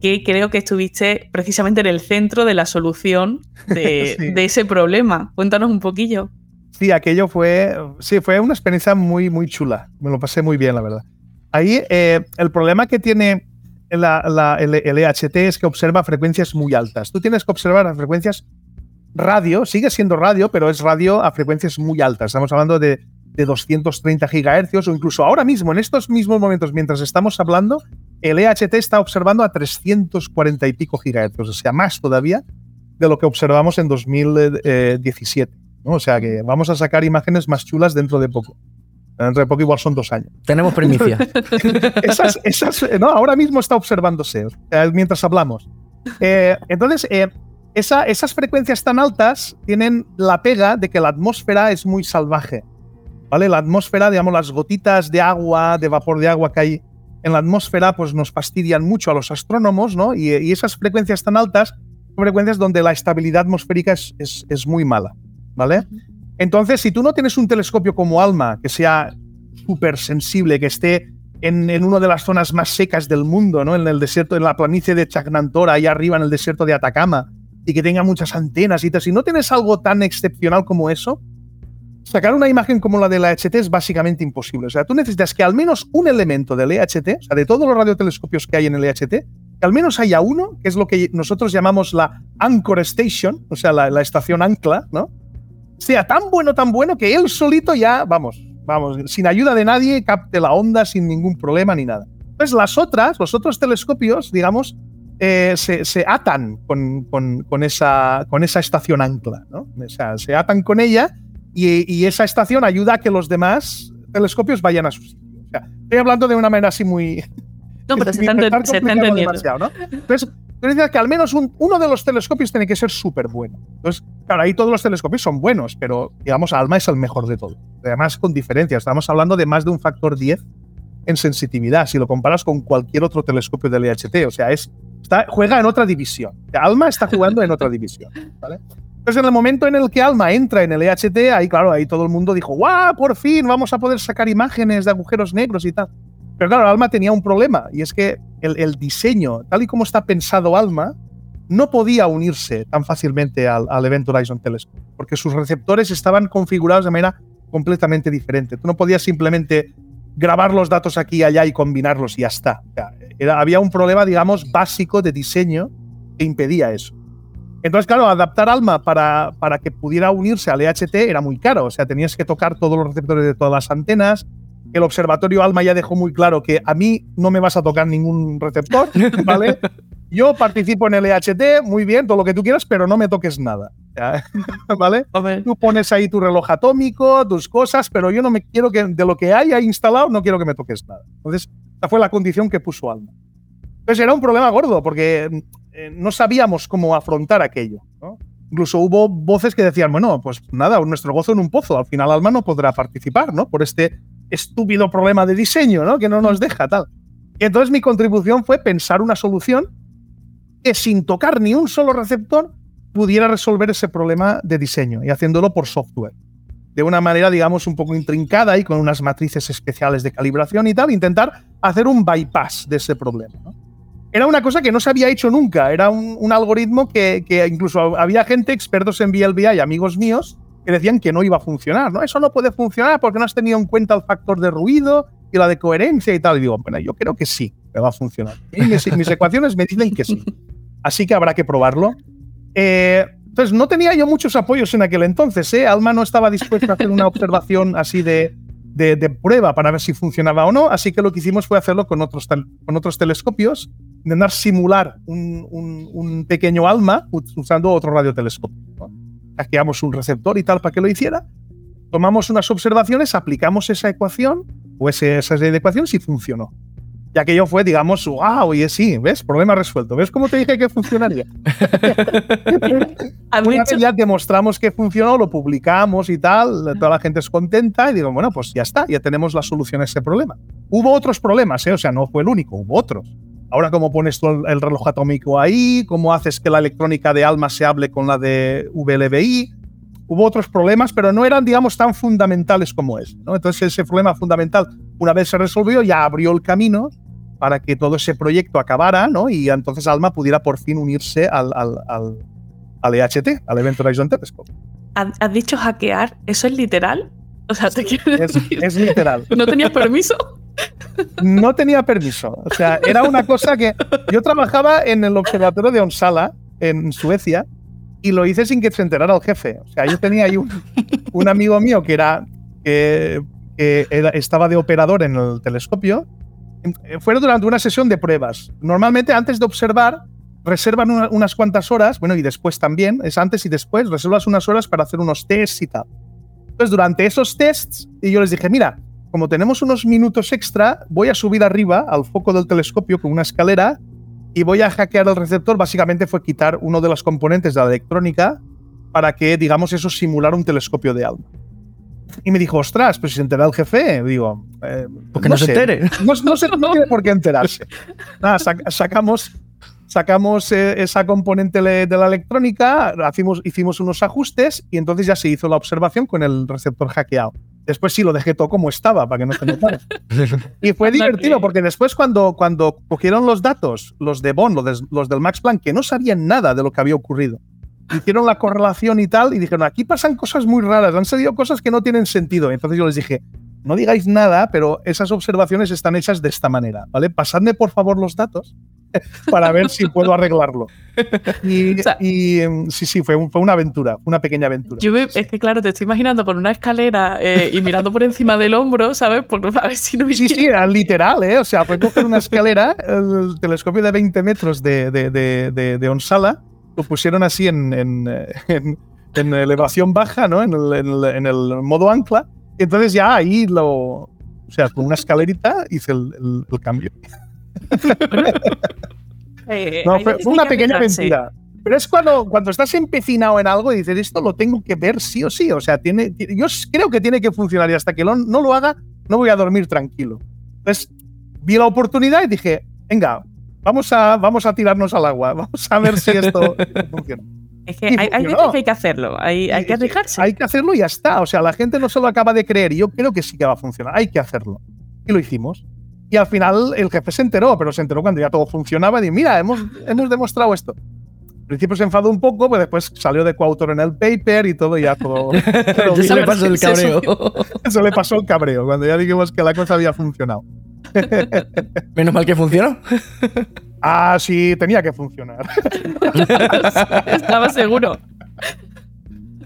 que creo que estuviste precisamente en el centro de la solución de, de ese problema. Cuéntanos un poquillo. Sí, aquello fue, sí, fue una experiencia muy, muy chula. Me lo pasé muy bien, la verdad. Ahí eh, el problema que tiene la, el, EHT es que observa frecuencias muy altas. Tú tienes que observar las frecuencias radio, sigue siendo radio, pero es radio a frecuencias muy altas. Estamos hablando de, de 230 gigahercios o incluso ahora mismo, en estos mismos momentos, mientras estamos hablando, el EHT está observando a 340 y pico gigahercios, o sea, más todavía de lo que observamos en 2017. O sea que vamos a sacar imágenes más chulas dentro de poco. Dentro de poco igual son dos años. Tenemos primicia. esas, no, ahora mismo está observándose mientras hablamos. Eh, entonces, eh, esas frecuencias tan altas tienen la pega de que la atmósfera es muy salvaje. ¿Vale? La atmósfera, digamos, las gotitas de agua, de vapor de agua que hay en la atmósfera, pues nos fastidian mucho a los astrónomos, ¿no? Y, esas frecuencias tan altas son frecuencias donde la estabilidad atmosférica es, es muy mala. ¿vale? Entonces, si tú no tienes un telescopio como ALMA, que sea súper sensible, que esté en, una de las zonas más secas del mundo, ¿no? En el desierto, en la planicie de Chagnantora, ahí arriba en el desierto de Atacama, y que tenga muchas antenas y tal, si no tienes algo tan excepcional como eso, sacar una imagen como la de la EHT es básicamente imposible. O sea, tú necesitas que al menos un elemento del EHT, o sea, de todos los radiotelescopios que hay en el EHT, que al menos haya uno, que es lo que nosotros llamamos la Anchor Station, o sea, la, la estación ancla, ¿no? Sea tan bueno, tan bueno que él solito ya, vamos, vamos, sin ayuda de nadie, capte la onda sin ningún problema ni nada. Entonces las otras, los otros telescopios, digamos, eh, se, atan con, con, esa, con esa estación ancla, ¿no? O sea, se atan con ella y, esa estación ayuda a que los demás telescopios vayan a su sitio. O sea, estoy hablando de una manera así muy... No, pero se está, entendiendo. ¿no? Entonces, que al menos uno de los telescopios tiene que ser súper bueno. Entonces, claro, ahí todos los telescopios son buenos, pero digamos, ALMA es el mejor de todos. Además, con diferencia, estamos hablando de más de un factor 10 en sensitividad, si lo comparas con cualquier otro telescopio del EHT. O sea, es, está, juega en otra división. ALMA está jugando en otra división. Entonces, en el momento en el que ALMA entra en el EHT, ahí, claro, ahí todo el mundo dijo, ¡guau! Por fin vamos a poder sacar imágenes de agujeros negros y tal. Pero claro, Alma tenía un problema y es que el, diseño, tal y como está pensado Alma, no podía unirse tan fácilmente al, Event Horizon Telescope, porque sus receptores estaban configurados de manera completamente diferente. Tú no podías simplemente grabar los datos aquí y allá y combinarlos y ya está. había un problema, digamos, básico de diseño que impedía eso. Entonces, claro, adaptar ALMA para, para que pudiera unirse al EHT era muy caro. O sea, tenías que tocar todos los receptores de todas las antenas, el Observatorio Alma ya dejó muy claro que a mí no me vas a tocar ningún receptor, ¿vale? Yo participo en el EHT, muy bien, todo lo que tú quieras, pero no me toques nada. ¿Vale? Tú pones ahí tu reloj atómico, tus cosas, pero yo no me quiero que de lo que haya instalado, no quiero que me toques nada. Entonces, esa fue la condición que puso Alma. Entonces era un problema gordo, porque eh, no sabíamos cómo afrontar aquello. Incluso hubo voces que decían, bueno, pues nada, nuestro gozo en un pozo, al final Alma no podrá participar, ¿no? Por este estúpido problema de diseño, ¿no? Que no nos deja tal. Y entonces mi contribución fue pensar una solución que sin tocar ni un solo receptor pudiera resolver ese problema de diseño y haciéndolo por software. De una manera, digamos, un poco intrincada y con unas matrices especiales de calibración y tal, intentar hacer un bypass de ese problema. Era una cosa que no se había hecho nunca, era un, algoritmo que, incluso había gente, expertos en VLBI, amigos míos, que decían que no iba a funcionar, ¿no? Eso no puede funcionar porque no has tenido en cuenta el factor de ruido y la de coherencia y tal. Y digo, bueno, yo creo que sí, que va a funcionar. Y mis, ecuaciones me dicen que sí. Así que habrá que probarlo. Eh, entonces, no tenía yo muchos apoyos en aquel entonces. ¿eh? Alma no estaba dispuesta a hacer una observación así de, de, prueba para ver si funcionaba o no. Así que lo que hicimos fue hacerlo con otros, con otros telescopios, intentar simular un, un, un pequeño alma usando otro radiotelescopio hackeamos un receptor y tal para que lo hiciera, tomamos unas observaciones, aplicamos esa ecuación o esa serie de ecuaciones y funcionó. Y aquello fue, digamos, wow, oye, sí, ¿ves? Problema resuelto. ¿Ves cómo te dije que funcionaría? ya demostramos que funcionó, lo publicamos y tal, toda la gente es contenta y digo, bueno, pues ya está, ya tenemos la solución a ese problema. Hubo otros problemas, ¿eh? o sea, no fue el único, hubo otros. Ahora, ¿cómo pones tú el reloj atómico ahí? ¿Cómo haces que la electrónica de ALMA se hable con la de VLBI? hubo otros problemas, pero no eran, digamos, tan fundamentales como ese. ¿no? Entonces ese problema fundamental, una vez se resolvió, ya abrió el camino para que todo ese proyecto acabara, ¿no? Y entonces Alma pudiera por fin unirse al, al, al, al EHT, al Event Horizon Telescope. ¿Has dicho hackear? ¿Eso es literal? O sea, te es, es literal. ¿No tenías permiso? No tenía permiso. O sea, era una cosa que yo trabajaba en el observatorio de Onsala, en Suecia, y lo hice sin que se enterara el jefe. O sea, yo tenía ahí un, un amigo mío que era que, que era, estaba de operador en el telescopio. Fue durante una sesión de pruebas. Normalmente antes de observar reservan una, unas cuantas horas, bueno, y después también, es antes y después, reservas unas horas para hacer unos tests y tal. Entonces, durante esos tests, y yo les dije, mira, como tenemos unos minutos extra, voy a subir arriba al foco del telescopio con una escalera y voy a hackear el receptor. Básicamente fue quitar uno de los componentes de la electrónica para que, digamos, eso simulara un telescopio de alma. Y me dijo, ostras, pues si se entera el jefe, digo. Eh, Porque no, no se entere. No, no, se, tiene por qué enterarse. Nada, sac sacamos, sacamos eh, esa componente de la electrónica, hicimos, hicimos unos ajustes y entonces ya se hizo la observación con el receptor hackeado. Después sí lo dejé todo como estaba para que no se notara. y fue divertido porque después cuando, cuando cogieron los datos, los de Bond, los, de, los del Max Planck, que no sabían nada de lo que había ocurrido, hicieron la correlación y tal y dijeron, aquí pasan cosas muy raras, han salido cosas que no tienen sentido. Entonces yo les dije, no digáis nada, pero esas observaciones están hechas de esta manera, ¿vale? Pasadme por favor los datos para ver si puedo arreglarlo. Y, o sea, y sí, sí, fue, fue, una aventura, una pequeña aventura. Yo me, es que, claro, te estoy imaginando por una escalera eh, y mirando por encima del hombro, ¿sabes? Por, a ver si no Sí, sí, era literal, ¿eh? O sea, fue coger una escalera, el telescopio de 20 metros de, de, de, de, Onsala, lo pusieron así en, en, en, en elevación baja, ¿no? En el, en el, en el modo ancla. Entonces ya ahí lo. O sea, con una escalerita hice el, el, el cambio. Eh, no, fue, una pequeña aventura. Pero es cuando, cuando estás empecinado en algo y dices, esto lo tengo que ver sí o sí. O sea, tiene, tiene yo creo que tiene que funcionar y hasta que lo, no lo haga, no voy a dormir tranquilo. Entonces, vi la oportunidad y dije, venga, vamos a, vamos a tirarnos al agua, vamos a ver si esto funciona. Es que hay, hay, veces que hay que hacerlo, hay, hay que arriesgarse. Hay que hacerlo y ya está. O sea, la gente no se lo acaba de creer y yo creo que sí que va a funcionar. Hay que hacerlo. Y lo hicimos. Y al final el jefe se enteró, pero se enteró cuando ya todo funcionaba y dijo, mira, hemos, hemos demostrado esto. Al principio se enfadó un poco, pero después salió de coautor en el paper y todo, y ya todo. se le pasó el cabreo. Eso, eso le pasó el cabreo, cuando ya dijimos que la cosa había funcionado. Menos mal que funcionó. Ah, sí, tenía que funcionar. Estaba seguro.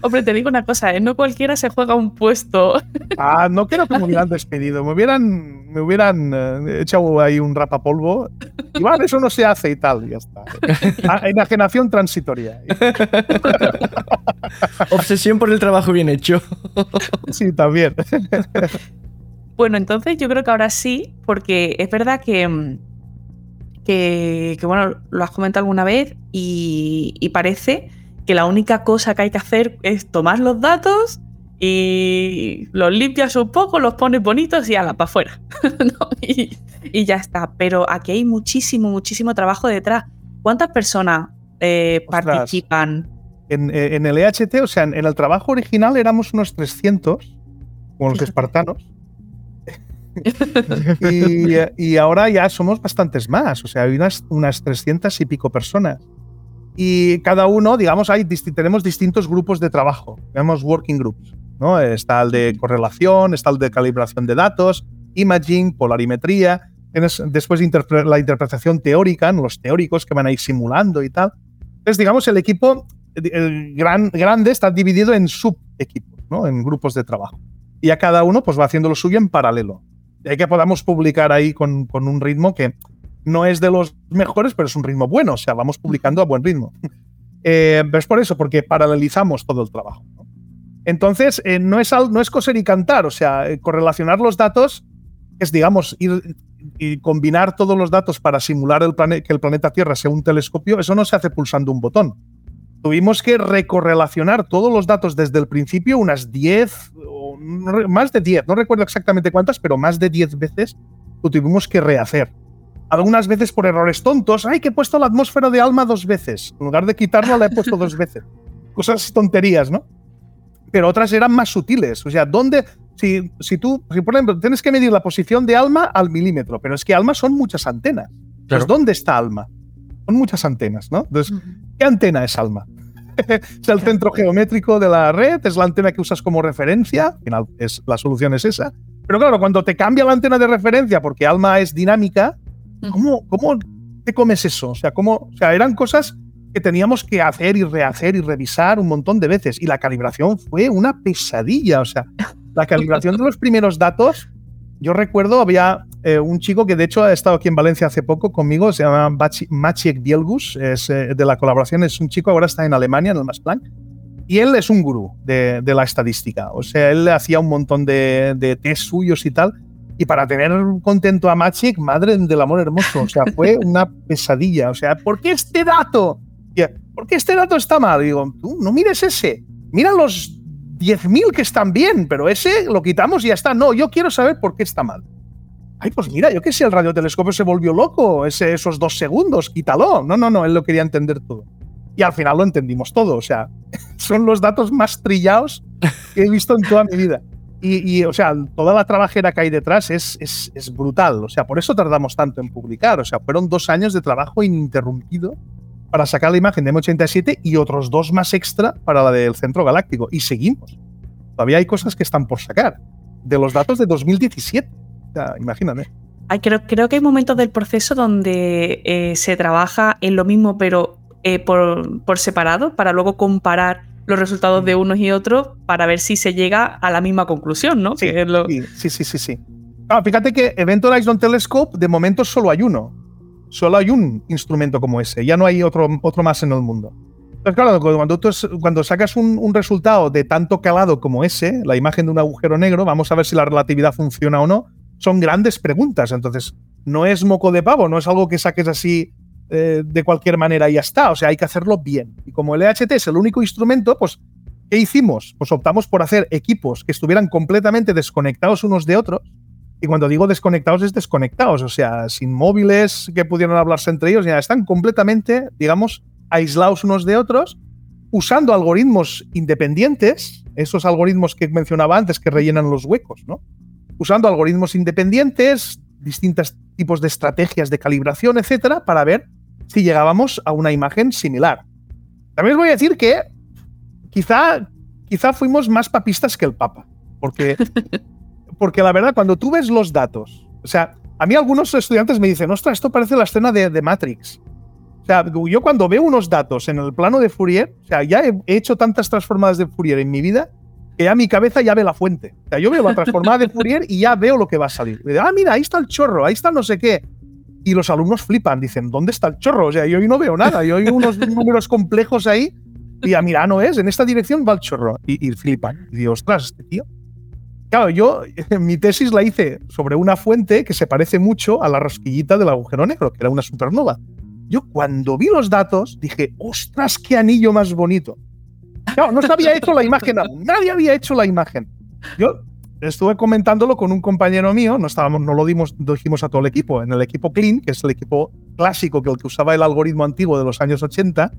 Hombre, te digo una cosa, ¿eh? no cualquiera se juega un puesto. Ah, no creo que me hubieran despedido. Me hubieran, me hubieran eh, echado ahí un rapapolvo. Y vale, eso no se hace y tal, y ya está. Ah, enajenación transitoria. Obsesión por el trabajo bien hecho. Sí, también. Bueno, entonces yo creo que ahora sí, porque es verdad que, que, que bueno, lo has comentado alguna vez y, y parece que la única cosa que hay que hacer es tomar los datos y los limpias un poco, los pones bonitos y ala, para afuera. ¿no? y, y, ya está. Pero aquí hay muchísimo, muchísimo trabajo detrás. ¿Cuántas personas eh, participan? En, en, el EHT, o sea, en, en, el trabajo original éramos unos 300, como los espartanos. Y, y, ahora ya somos bastantes más, o sea, hay unas, unas 300 y pico personas y cada uno, digamos, hay, tenemos distintos grupos de trabajo, tenemos working groups, ¿no? Está el de correlación, está el de calibración de datos, imaging, polarimetría, tienes después interpre la interpretación teórica, ¿no? los teóricos que van a ir simulando y tal. Entonces, digamos, el equipo el gran, grande está dividido en subequipos, ¿no? En grupos de trabajo. Y a cada uno pues va haciendo lo suyo en paralelo. Hay que podamos publicar ahí con, con un ritmo que no es de los mejores, pero es un ritmo bueno, o sea, vamos publicando a buen ritmo. Eh, pero es por eso, porque paralelizamos todo el trabajo. ¿no? Entonces, eh, no, es, no es coser y cantar, o sea, eh, correlacionar los datos es, digamos, ir y combinar todos los datos para simular el que el planeta Tierra sea un telescopio, eso no se hace pulsando un botón. Tuvimos que recorrelacionar todos los datos desde el principio, unas 10, o más de 10, no recuerdo exactamente cuántas, pero más de 10 veces lo tuvimos que rehacer algunas veces por errores tontos. Ay, que he puesto la atmósfera de alma dos veces. En lugar de quitarla, la he puesto dos veces. Cosas tonterías, ¿no? pero otras eran más sutiles. O sea, ¿dónde? Si, si tú, si por ejemplo, tienes que medir la posición de Alma al milímetro, pero es que Alma son muchas antenas. Pues, ¿dónde está Alma? Son muchas antenas, ¿no? Entonces, ¿qué antena es Alma? es el centro geométrico de la red, es la antena que usas como referencia, al final es, la solución es esa. Pero claro, cuando te cambia la antena de referencia porque Alma es dinámica, ¿cómo, cómo te comes eso? O sea, ¿cómo, o sea, eran cosas que teníamos que hacer y rehacer y revisar un montón de veces. Y la calibración fue una pesadilla. O sea, la calibración de los primeros datos, yo recuerdo, había eh, un chico que de hecho ha estado aquí en Valencia hace poco conmigo, se llama Maciek Bielgus, es eh, de la colaboración, es un chico, ahora está en Alemania, en el Max Planck. Y él es un gurú de, la estadística. O sea, él hacía un montón de, de test suyos y tal. Y para tener contento a Maciek, madre del amor hermoso, o sea, fue una pesadilla. O sea, ¿por qué este dato? ¿Por qué este dato está mal? digo, tú no mires ese, mira los 10.000 que están bien, pero ese lo quitamos y ya está. No, yo quiero saber por qué está mal. Ay, pues mira, yo qué sé, el radiotelescopio se volvió loco, ese, esos dos segundos, quítalo. No, no, no, él lo quería entender todo. Y al final lo entendimos todo, o sea, son los datos más trillados que he visto en toda mi vida. Y, o sea, toda la trabajera que hay detrás es, es, es, brutal. O sea, por eso tardamos tanto en publicar. O sea, fueron dos años de trabajo ininterrumpido para sacar la imagen de M87 y otros dos más extra para la del centro galáctico. Y seguimos. Todavía hay cosas que están por sacar. De los datos de 2017. Sea, imagínate. creo, creo que hay momentos del proceso donde eh, se trabaja en lo mismo, pero eh, por, por, separado, para luego comparar los resultados de unos y otros para ver si se llega a la misma conclusión, ¿no? Sí, sí, sí, sí, sí. Ah, fíjate que Event Horizon Telescope de momento solo hay uno. Solo hay un instrumento como ese, ya no hay otro, otro más en el mundo. Entonces, claro, cuando, cuando sacas un, resultado de tanto calado como ese, la imagen de un agujero negro, vamos a ver si la relatividad funciona o no, son grandes preguntas. Entonces, no es moco de pavo, no es algo que saques así eh, de cualquier manera y ya está. O sea, hay que hacerlo bien. Y como el EHT es el único instrumento, pues, ¿qué hicimos? Pues optamos por hacer equipos que estuvieran completamente desconectados unos de otros y cuando digo desconectados es desconectados, o sea, sin móviles que pudieran hablarse entre ellos, ya están completamente, digamos, aislados unos de otros, usando algoritmos independientes, esos algoritmos que mencionaba antes que rellenan los huecos, ¿no? Usando algoritmos independientes, distintos tipos de estrategias de calibración, etcétera, para ver si llegábamos a una imagen similar. También os voy a decir que quizá, quizá fuimos más papistas que el Papa, porque porque la verdad, cuando tú ves los datos, o sea, a mí algunos estudiantes me dicen, ostras, esto parece la escena de, Matrix. O sea, yo cuando veo unos datos en el plano de Fourier, o sea, ya he, hecho tantas transformadas de Fourier en mi vida que ya mi cabeza ya ve la fuente. O sea, yo veo la transformada de Fourier y ya veo lo que va a salir. Digo, ah, mira, ahí está el chorro, ahí está no sé qué. Y los alumnos flipan, dicen, ¿dónde está el chorro? O sea, yo no veo nada, yo oigo unos números complejos ahí y a mira, no es, en esta dirección va el chorro. Y, y flipan. Y digo, ostras, este tío Claro, yo mi tesis la hice sobre una fuente que se parece mucho a la rosquillita del agujero negro, que era una supernova. Yo cuando vi los datos dije, ostras, qué anillo más bonito. No se había hecho la imagen nadie había hecho la imagen. Yo estuve comentándolo con un compañero mío, no, estábamos, no lo dimos, dijimos a todo el equipo, en el equipo Clean, que es el equipo clásico que el que usaba el algoritmo antiguo de los años 80,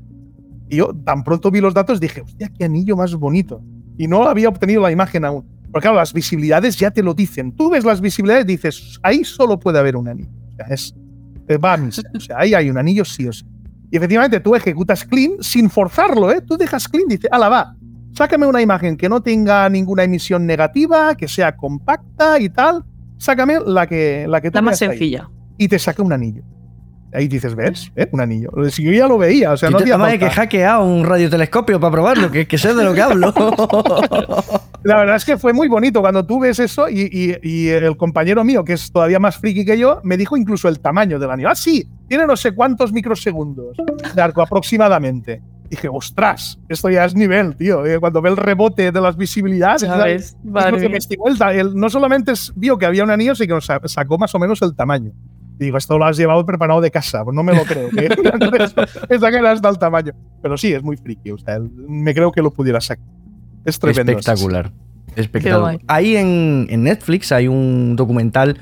y yo tan pronto vi los datos dije, hostia, qué anillo más bonito. Y no había obtenido la imagen aún. Porque claro, las visibilidades ya te lo dicen. Tú ves las visibilidades y dices, ahí solo puede haber un anillo. Es, va O sea, ahí hay un anillo sí o sí. Y efectivamente tú ejecutas clean sin forzarlo, ¿eh? Tú dejas clean y dices, ala, va, sácame una imagen que no tenga ninguna emisión negativa, que sea compacta y tal. Sácame la que, la que La más sencilla. y te saca un anillo. Ahí dices, ¿ves? ¿Eh? Un anillo. Si yo ya lo veía, o sea, no había falta. que hackeado un radiotelescopio para probarlo, que, que sé de lo que hablo. La verdad es que fue muy bonito cuando tú ves eso y, el compañero mío, que es todavía más friki que yo, me dijo incluso el tamaño del anillo. Ah, sí, tiene no sé cuántos microsegundos de arco aproximadamente. dije, ostras, esto ya es nivel, tío. Eh, cuando ve el rebote de las visibilidades, ¿sabes? no solamente vio que había un anillo, sino que sacó más o menos el tamaño. Y digo, esto lo has llevado preparado de casa, pues no me lo creo. Que esa que era hasta el tamaño. Pero sí, es muy friki. O sea, me creo que lo pudiera sacar. Es tremendo. Espectacular. Espectacular. Ahí en, Netflix hay un documental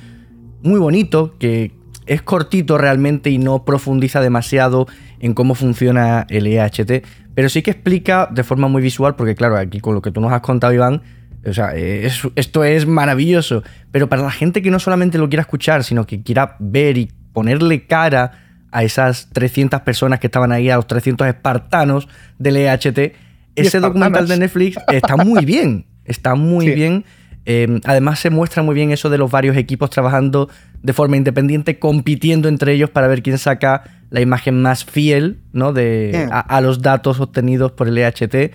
muy bonito que es cortito realmente y no profundiza demasiado en cómo funciona el EHT, pero sí que explica de forma muy visual, porque claro, aquí con lo que tú nos has contado, Iván, o sea, esto es maravilloso, pero para la gente que no solamente lo quiera escuchar, sino que quiera ver y ponerle cara a esas 300 personas que estaban ahí, a los 300 espartanos del EHT, ese documental de Netflix está muy bien, está muy bien. Em, además se muestra muy bien eso de los varios equipos trabajando de forma independiente, compitiendo entre ellos para ver quién saca la imagen más fiel ¿no? de, a, los datos obtenidos por el EHT.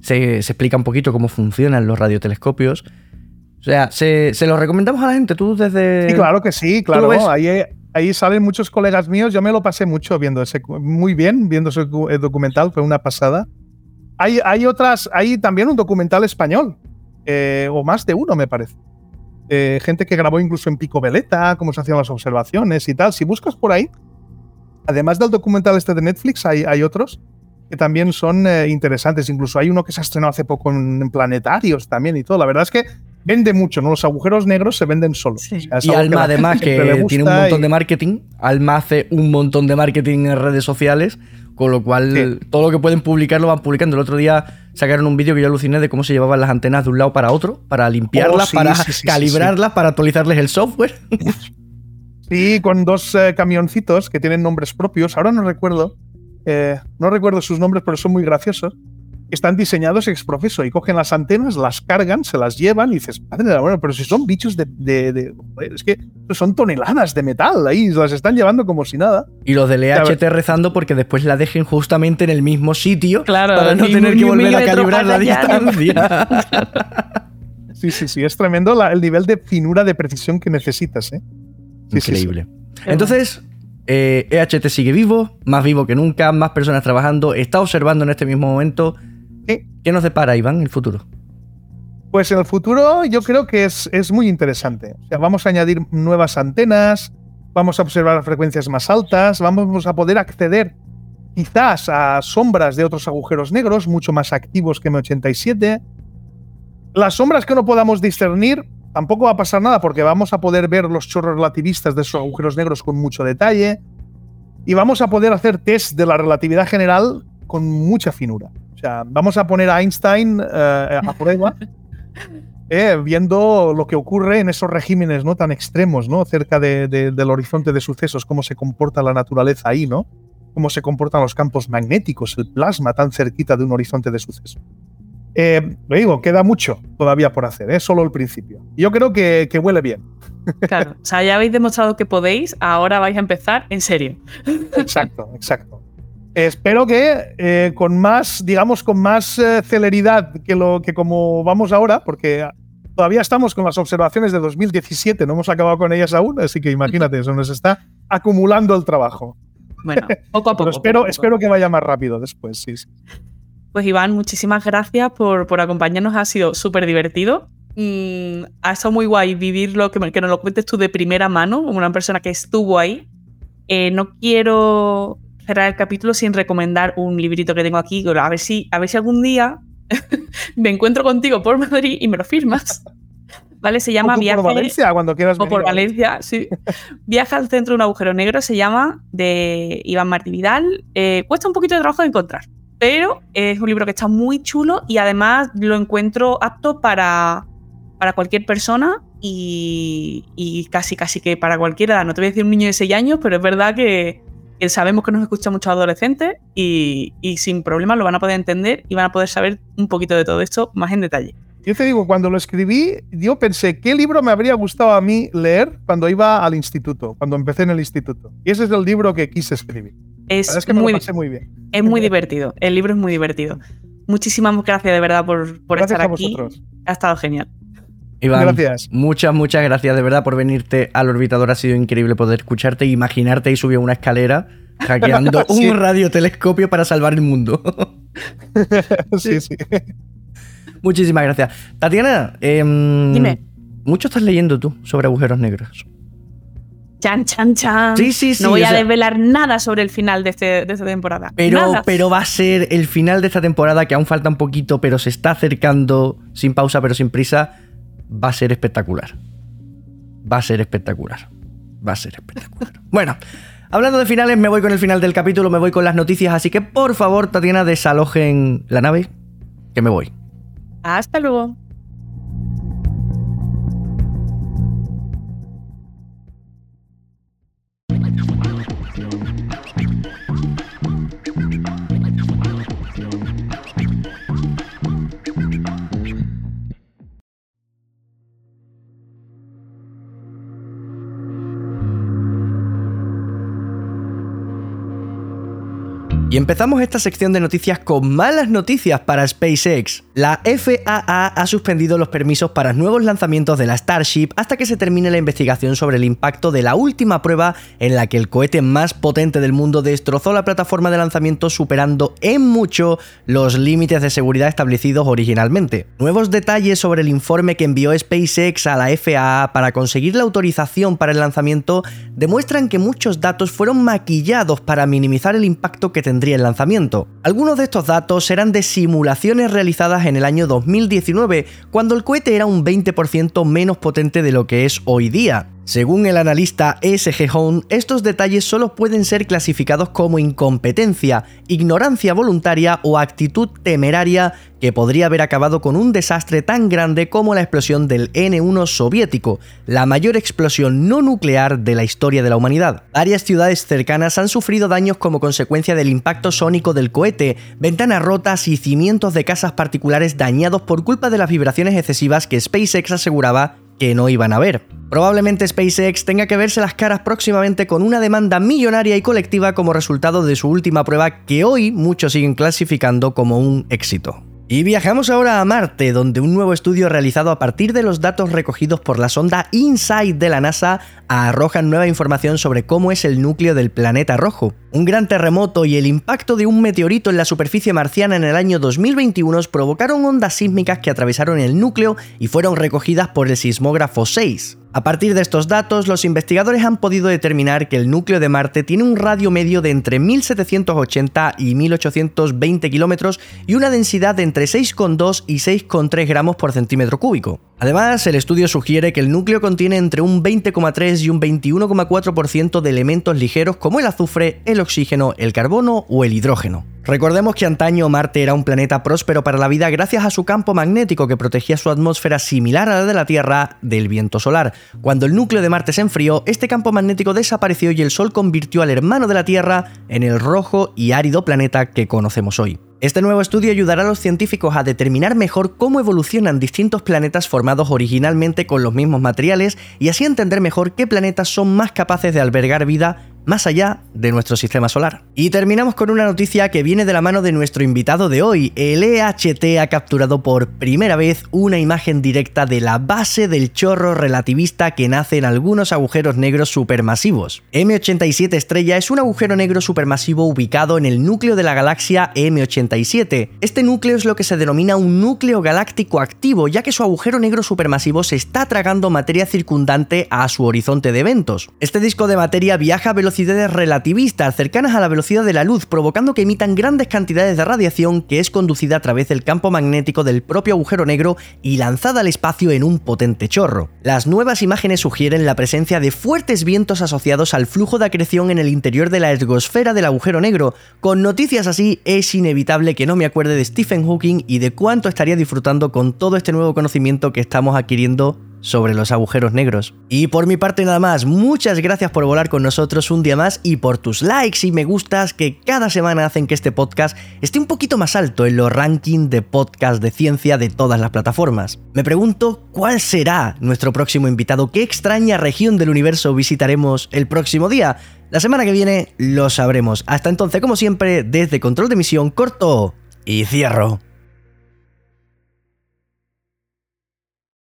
Se, explica un poquito cómo funcionan los radiotelescopios. O sea, se, se lo recomendamos a la gente, tú desde... Sí, claro que sí, claro. Ahí, ahí salen muchos colegas míos, yo me lo pasé mucho viendo ese, muy bien viendo ese documental, fue una pasada. Hay, hay otras, hay también un documental español, eh, o más de uno me parece. Eh, gente que grabó incluso en Pico Veleta, cómo se hacían las observaciones y tal. Si buscas por ahí, además del documental este de Netflix, hay, hay otros que también son eh, interesantes. Incluso hay uno que se ha estrenado hace poco en, planetarios también y todo. La verdad es que vende mucho, ¿no? Los agujeros negros se venden solos. y Alma, además, que tiene un montón de marketing. Alma hace un montón de marketing en redes sociales. Con lo cual, todo lo que pueden publicar lo van publicando. El otro día sacaron un vídeo que yo aluciné de cómo se llevaban las antenas de un lado para otro, para limpiarlas, oh, para calibrarlas, para actualizarles el software. Sí, con dos eh, camioncitos que tienen nombres propios. Ahora no recuerdo. Eh, no recuerdo sus nombres, pero son muy graciosos están diseñados ex profeso y cogen las antenas, las cargan, se las llevan y dices, madre bueno, pero si son bichos de, es que son toneladas de metal ahí, las están llevando como si nada. Y los del EHT rezando porque después la dejen justamente en el mismo sitio para no tener que volver a calibrar la distancia. sí, sí, sí, es tremendo el nivel de finura, de precisión que necesitas. ¿eh? Increíble. Entonces, EHT eh, sigue vivo, más vivo que nunca, más personas trabajando, está observando en este mismo momento ¿Qué nos depara, Iván, en el futuro? Pues en el futuro yo creo que es, es muy interesante. vamos a añadir nuevas antenas, vamos a observar frecuencias más altas, vamos a poder acceder quizás a sombras de otros agujeros negros mucho más activos que M87. Las sombras que no podamos discernir, tampoco va a pasar nada porque vamos a poder ver los chorros relativistas de esos agujeros negros con mucho detalle y vamos a poder hacer test de la relatividad general con mucha finura vamos a poner a Einstein eh, a prueba, eh, viendo lo que ocurre en esos regímenes ¿no? tan extremos, ¿no? cerca del horizonte de sucesos, cómo se comporta la naturaleza ahí, ¿no? cómo se comportan los campos magnéticos, el plasma tan cerquita de un horizonte de sucesos. Eh, lo digo, queda mucho todavía por hacer, es solo el principio. Yo creo que, que huele bien. Claro, o sea, ya habéis demostrado que podéis, ahora vais a empezar en serio. Exacto, exacto. Espero que eh, con más, digamos, con más eh, celeridad que lo que como vamos ahora, porque todavía estamos con las observaciones de 2017, no hemos acabado con ellas aún, así que imagínate, eso nos está acumulando el trabajo. Bueno, poco a poco. espero, espero que vaya más rápido después, sí. Pues Iván, muchísimas gracias por, por acompañarnos, ha sido súper divertido. Mm, ha estado muy guay vivirlo, que, que nos lo cuentes tú de primera mano, como una persona que estuvo ahí. Eh, no quiero cerrar el capítulo sin recomendar un librito que tengo aquí, a ver si, a ver si algún día me encuentro contigo por Madrid y me lo firmas. ¿Vale? Se llama Viaje. Por Valencia, cuando quieras O por Valencia, sí. Viaja al centro de un agujero negro, se llama, de Iván Martí Vidal. Eh, cuesta un poquito de trabajo de encontrar, pero es un libro que está muy chulo y además lo encuentro apto para, para cualquier persona y, y, casi, casi que para cualquiera. No te voy a decir un niño de 6 años, pero es verdad que, sabemos que nos escucha muchos adolescentes y, sin problema lo van a poder entender y van a poder saber un poquito de todo esto más en detalle. Yo te digo, cuando lo escribí, yo pensé, ¿qué libro me habría gustado a mí leer cuando iba al instituto, cuando empecé en el instituto? Y ese es el libro que quise escribir. Es, que muy, muy bien. Es muy divertido, el libro es muy divertido. Muchísimas gracias de verdad por, por estar aquí. Ha estado genial. Iván, gracias. Muchas, muchas gracias de verdad por venirte al orbitador. Ha sido increíble poder escucharte e imaginarte y subir una escalera hackeando un radiotelescopio para salvar el mundo. sí, sí. Muchísimas gracias. Tatiana, em, dime. Mucho estás leyendo tú sobre agujeros negros. Chan, chan, chan. Sí, sí, sí. No voy a desvelar nada sobre el final de, este, de esta temporada. Pero, pero va a ser el final de esta temporada, que aún falta un poquito, pero se está acercando sin pausa, pero sin prisa va a ser espectacular. Va a ser espectacular. Va a ser espectacular. bueno, hablando de finales, me voy con el final del capítulo, me voy con las noticias, así que por favor, Tatiana, desalojen la nave, que me voy. Hasta luego. Y empezamos esta sección de noticias con malas noticias para SpaceX. La FAA ha suspendido los permisos para nuevos lanzamientos de la Starship hasta que se termine la investigación sobre el impacto de la última prueba en la que el cohete más potente del mundo destrozó la plataforma de lanzamiento superando en mucho los límites de seguridad establecidos originalmente. Nuevos detalles sobre el informe que envió SpaceX a la FAA para conseguir la autorización para el lanzamiento demuestran que muchos datos fueron maquillados para minimizar el impacto que tendría el lanzamiento. Algunos de estos datos eran de simulaciones realizadas en el año 2019, cuando el cohete era un 20% menos potente de lo que es hoy día. Según el analista SG Hone, estos detalles solo pueden ser clasificados como incompetencia, ignorancia voluntaria o actitud temeraria que podría haber acabado con un desastre tan grande como la explosión del N1 soviético, la mayor explosión no nuclear de la historia de la humanidad. Varias ciudades cercanas han sufrido daños como consecuencia del impacto sónico del cohete, ventanas rotas y cimientos de casas particulares dañados por culpa de las vibraciones excesivas que SpaceX aseguraba que no iban a ver. Probablemente SpaceX tenga que verse las caras próximamente con una demanda millonaria y colectiva como resultado de su última prueba que hoy muchos siguen clasificando como un éxito. Y viajamos ahora a Marte, donde un nuevo estudio realizado a partir de los datos recogidos por la sonda InSight de la NASA arroja nueva información sobre cómo es el núcleo del planeta rojo. Un gran terremoto y el impacto de un meteorito en la superficie marciana en el año 2021 provocaron ondas sísmicas que atravesaron el núcleo y fueron recogidas por el sismógrafo 6. A partir de estos datos, los investigadores han podido determinar que el núcleo de Marte tiene un radio medio de entre 1780 y 1820 kilómetros y una densidad de entre 6,2 y 6,3 gramos por centímetro cúbico. Además, el estudio sugiere que el núcleo contiene entre un 20,3 y un 21,4% de elementos ligeros como el azufre, el oxígeno, el carbono o el hidrógeno. Recordemos que antaño Marte era un planeta próspero para la vida gracias a su campo magnético que protegía su atmósfera similar a la de la Tierra del viento solar. Cuando el núcleo de Marte se enfrió, este campo magnético desapareció y el Sol convirtió al hermano de la Tierra en el rojo y árido planeta que conocemos hoy. Este nuevo estudio ayudará a los científicos a determinar mejor cómo evolucionan distintos planetas formados originalmente con los mismos materiales y así entender mejor qué planetas son más capaces de albergar vida más allá de nuestro sistema solar. Y terminamos con una noticia que viene de la mano de nuestro invitado de hoy. El EHT ha capturado por primera vez una imagen directa de la base del chorro relativista que nace en algunos agujeros negros supermasivos. M87 estrella es un agujero negro supermasivo ubicado en el núcleo de la galaxia M87. Este núcleo es lo que se denomina un núcleo galáctico activo, ya que su agujero negro supermasivo se está tragando materia circundante a su horizonte de eventos. Este disco de materia viaja a velocidad velocidades relativistas cercanas a la velocidad de la luz, provocando que emitan grandes cantidades de radiación que es conducida a través del campo magnético del propio agujero negro y lanzada al espacio en un potente chorro. Las nuevas imágenes sugieren la presencia de fuertes vientos asociados al flujo de acreción en el interior de la ergosfera del agujero negro. Con noticias así es inevitable que no me acuerde de Stephen Hawking y de cuánto estaría disfrutando con todo este nuevo conocimiento que estamos adquiriendo sobre los agujeros negros. Y por mi parte nada más, muchas gracias por volar con nosotros un día más y por tus likes y me gustas que cada semana hacen que este podcast esté un poquito más alto en los rankings de podcast de ciencia de todas las plataformas. Me pregunto cuál será nuestro próximo invitado, qué extraña región del universo visitaremos el próximo día. La semana que viene lo sabremos. Hasta entonces, como siempre, desde Control de Misión, corto y cierro.